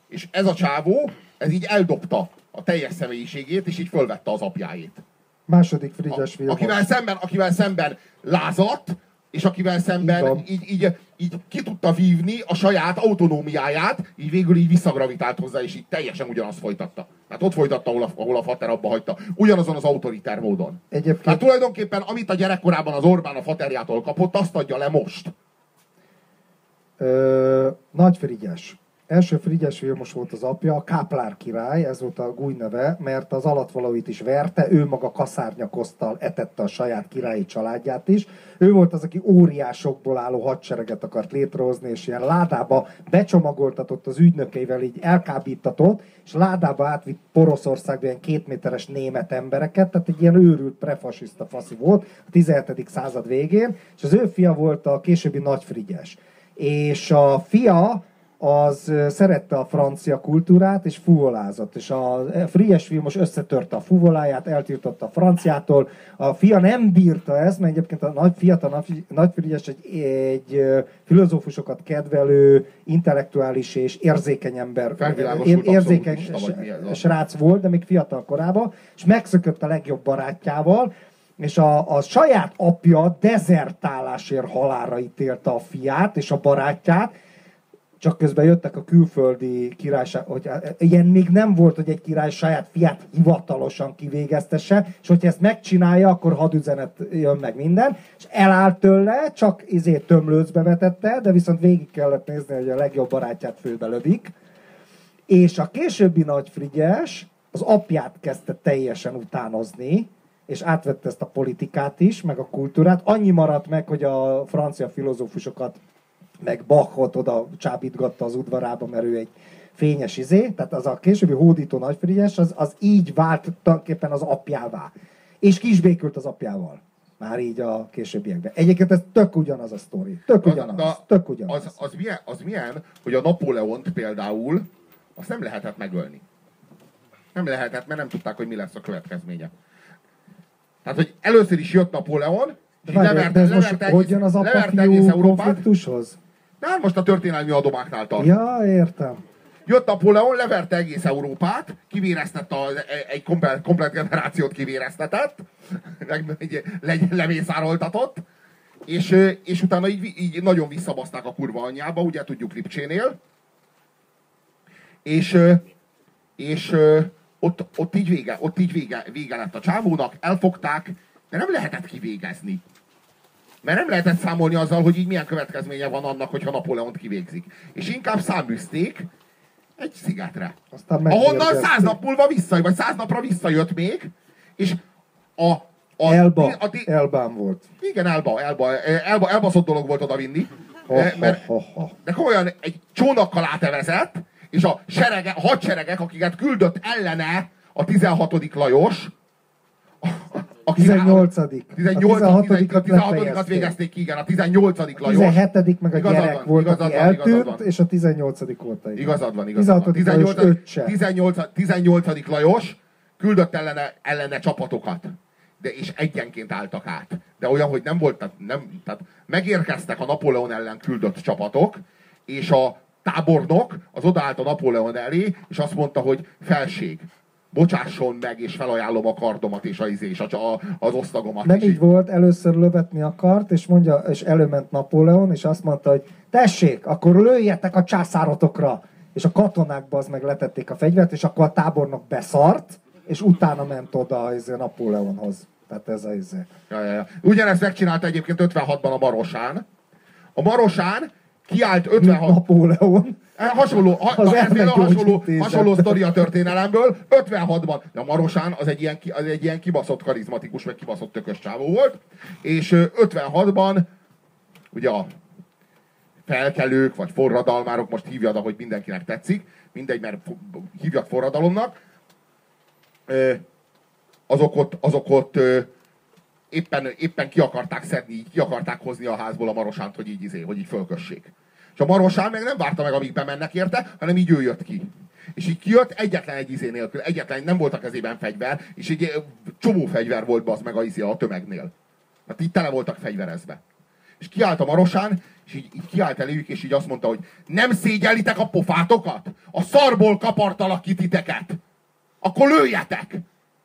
És ez a csávó, ez így eldobta a teljes személyiségét, és így fölvette az apjáét. Második Frigyes A, akivel szemben, akivel szemben lázadt, és akivel szemben így, így, így ki tudta vívni a saját autonómiáját, így végül így visszagravitált hozzá, és így teljesen ugyanazt folytatta. Hát ott folytatta, ahol a, ahol a fater abba hagyta. Ugyanazon az autoritár módon. Egyébként... Hát tulajdonképpen, amit a gyerekkorában az Orbán a faterjától kapott, azt adja le most. Ö, Nagy Frigyes. Első Frigyes Vilmos volt az apja, a Káplár király, ez volt a gúj neve, mert az alatvalóit is verte, ő maga kaszárnyakosztal etette a saját királyi családját is. Ő volt az, aki óriásokból álló hadsereget akart létrehozni, és ilyen ládába becsomagoltatott az ügynökeivel, így elkábítatott, és ládába átvitt Poroszországba ilyen kétméteres német embereket, tehát egy ilyen őrült prefasiszta faszi volt a 17. század végén, és az ő fia volt a későbbi Nagy Frigyes. És a fia az szerette a francia kultúrát, és fuvolázott. És a Frigyes film most összetörte a fuvoláját, eltiltotta a franciától. A fia nem bírta ezt, mert egyébként a nagy fiatal nagy Frigyes egy, egy filozófusokat kedvelő, intellektuális és érzékeny ember. Érzékeny srác volt, de még fiatal korában, és megszökött a legjobb barátjával, és a, a saját apja dezertálásért halára ítélte a fiát és a barátját, csak közben jöttek a külföldi királyság, hogy ilyen még nem volt, hogy egy király saját fiát hivatalosan kivégeztesse, és hogyha ezt megcsinálja, akkor hadüzenet jön meg minden, és elállt tőle, csak izé tömlőcbe vetette, de viszont végig kellett nézni, hogy a legjobb barátját főbe lövik. És a későbbi nagy Frigyes az apját kezdte teljesen utánozni, és átvette ezt a politikát is, meg a kultúrát. Annyi maradt meg, hogy a francia filozófusokat meg Bachot oda csábítgatta az udvarába, mert ő egy fényes izé, tehát az a későbbi hódító nagyfrigyes, az, az így vált tulajdonképpen az apjává. És kisbékült az apjával. Már így a későbbiekben. Egyébként ez tök ugyanaz a sztori. Tök ugyanaz. Az, tök ugyanaz. Az, az, milyen, az milyen, hogy a Napóleont például azt nem lehetett megölni. Nem lehetett, mert nem tudták, hogy mi lesz a következménye. Tehát, hogy először is jött Napóleon, és leverte, ez most leverte, hogy jön az apa-fiú konfliktushoz? Nem, most a történelmi adomáknál tart. Ja, értem. Jött Napóleon, leverte egész Európát, kivéreztett a, egy komplet, komplet generációt kivéreztetett, le, lemészároltatott, és, és utána így, így nagyon visszabaszták a kurva anyjába, ugye tudjuk Lipcsénél, és, és ott, ott így, vége, ott így vége, vége lett a csávónak, elfogták, de nem lehetett kivégezni. Mert nem lehetett számolni azzal, hogy így milyen következménye van annak, hogyha Napóleont kivégzik. És inkább száműzték egy szigetre. Aztán ahonnan száz nap múlva vissza, vagy száz napra visszajött még, és a a, Elba, a, a, Elbán volt. Igen, Elba, Elba, Elba, elbaszott dolog volt oda vinni. Mert. De komolyan egy csónakkal átevezett, és a, serege, a hadseregek, akiket küldött ellene a 16. Lajos, a 18 a 16 végezték ki, igen, a 18 Lajos. A 17 meg a igazad gyerek van, volt, igazad aki van, eltűnt, van. és a 18 óta. Igen. Igazad van, igazad 16 van. 18, 18, 18 Lajos küldött ellene, ellene csapatokat. De, és egyenként álltak át. De olyan, hogy nem volt, tehát, nem, tehát megérkeztek a Napóleon ellen küldött csapatok, és a tábornok az odaállt a Napóleon elé, és azt mondta, hogy felség, bocsásson meg, és felajánlom a kardomat és, a, és a, az osztagomat. Nem így, volt, először lövetni a kart, és, mondja, és előment Napóleon, és azt mondta, hogy tessék, akkor lőjetek a császárotokra. És a katonák az meg letették a fegyvert, és akkor a tábornok beszart, és utána ment oda a izé, Napóleonhoz. Tehát ez a izé. Ja, ja, ja. Ugyanezt megcsinálta egyébként 56-ban a Marosán. A Marosán kiállt 56... Napóleon. Eh, hasonló, ha, az na, hasonló, hasonló sztori a történelemből. 56-ban, a Marosán az egy, ilyen, az egy ilyen kibaszott karizmatikus, meg kibaszott tökös csávó volt, és 56-ban ugye a felkelők, vagy forradalmárok, most hívjad, ahogy mindenkinek tetszik, mindegy, mert hívjak forradalomnak, azok ott, azok ott éppen, éppen ki akarták szedni, ki akarták hozni a házból a Marosánt, hogy így, izé, hogy így fölkössék. És a Marosán meg nem várta meg, amíg bemennek érte, hanem így ő jött ki. És így kijött egyetlen egy izé nélkül, egyetlen nem volt a kezében fegyver, és egy csomó fegyver volt az meg a izé a tömegnél. Hát így tele voltak fegyverezve. És kiállt a Marosán, és így, így kiállt eléjük, és így azt mondta, hogy nem szégyelitek a pofátokat? A szarból kapartalak ki titeket. Akkor lőjetek!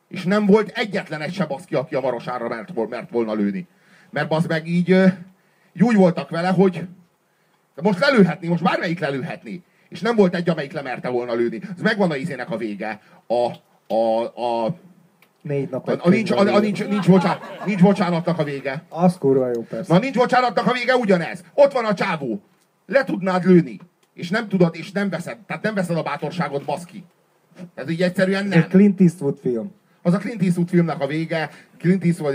És nem volt egyetlen egy se baszki, aki a Marosára mert, mert volna lőni. Mert az meg így, így úgy voltak vele, hogy de most lelőhetni, most bármelyik lelőhetni. És nem volt egy, amelyik lemerte volna lőni. Ez megvan a izének a vége. A, a, a Négy nap. a, a, nincs, a, a, nincs, nincs, bocsánat, nincs bocsánatnak a vége. Az kurva jó, persze. Na nincs bocsánatnak a vége ugyanez. Ott van a csávó. Le tudnád lőni. És nem tudod, és nem veszed. Tehát nem veszed a bátorságot, baszki. Ez így egyszerűen nem. Egy Clint Eastwood film. Az a Clint Eastwood filmnek a vége. Clint Eastwood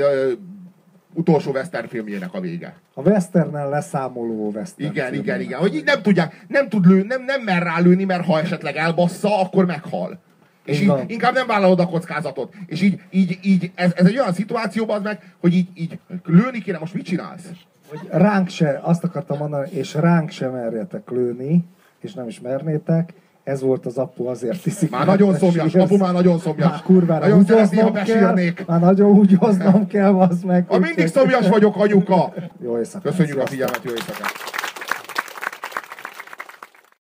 utolsó western filmjének a vége. A westernen leszámoló western Igen, film. igen, igen. Hogy így nem tudják, nem tud lőni, nem, nem mer rá lőni, mert ha esetleg elbassza, akkor meghal. És Így így, inkább nem vállalod a kockázatot. És így, így, így ez, ez egy olyan szituációban az meg, hogy így, így lőni kéne, most mit csinálsz? Hogy ránk se, azt akartam mondani, és ránk se merjetek lőni, és nem is mernétek, ez volt az apu, azért iszik. Már nagyon szomjas, apu már nagyon szomjas. Már kurvára Nagyon szeretné, ha húgyoznom kell, besírnék. már nagyon húgyoznom kell, az meg. Ha mindig szomjas vagyok, anyuka! Jó éjszakát. Köszönjük a figyelmet, jó éjszakát!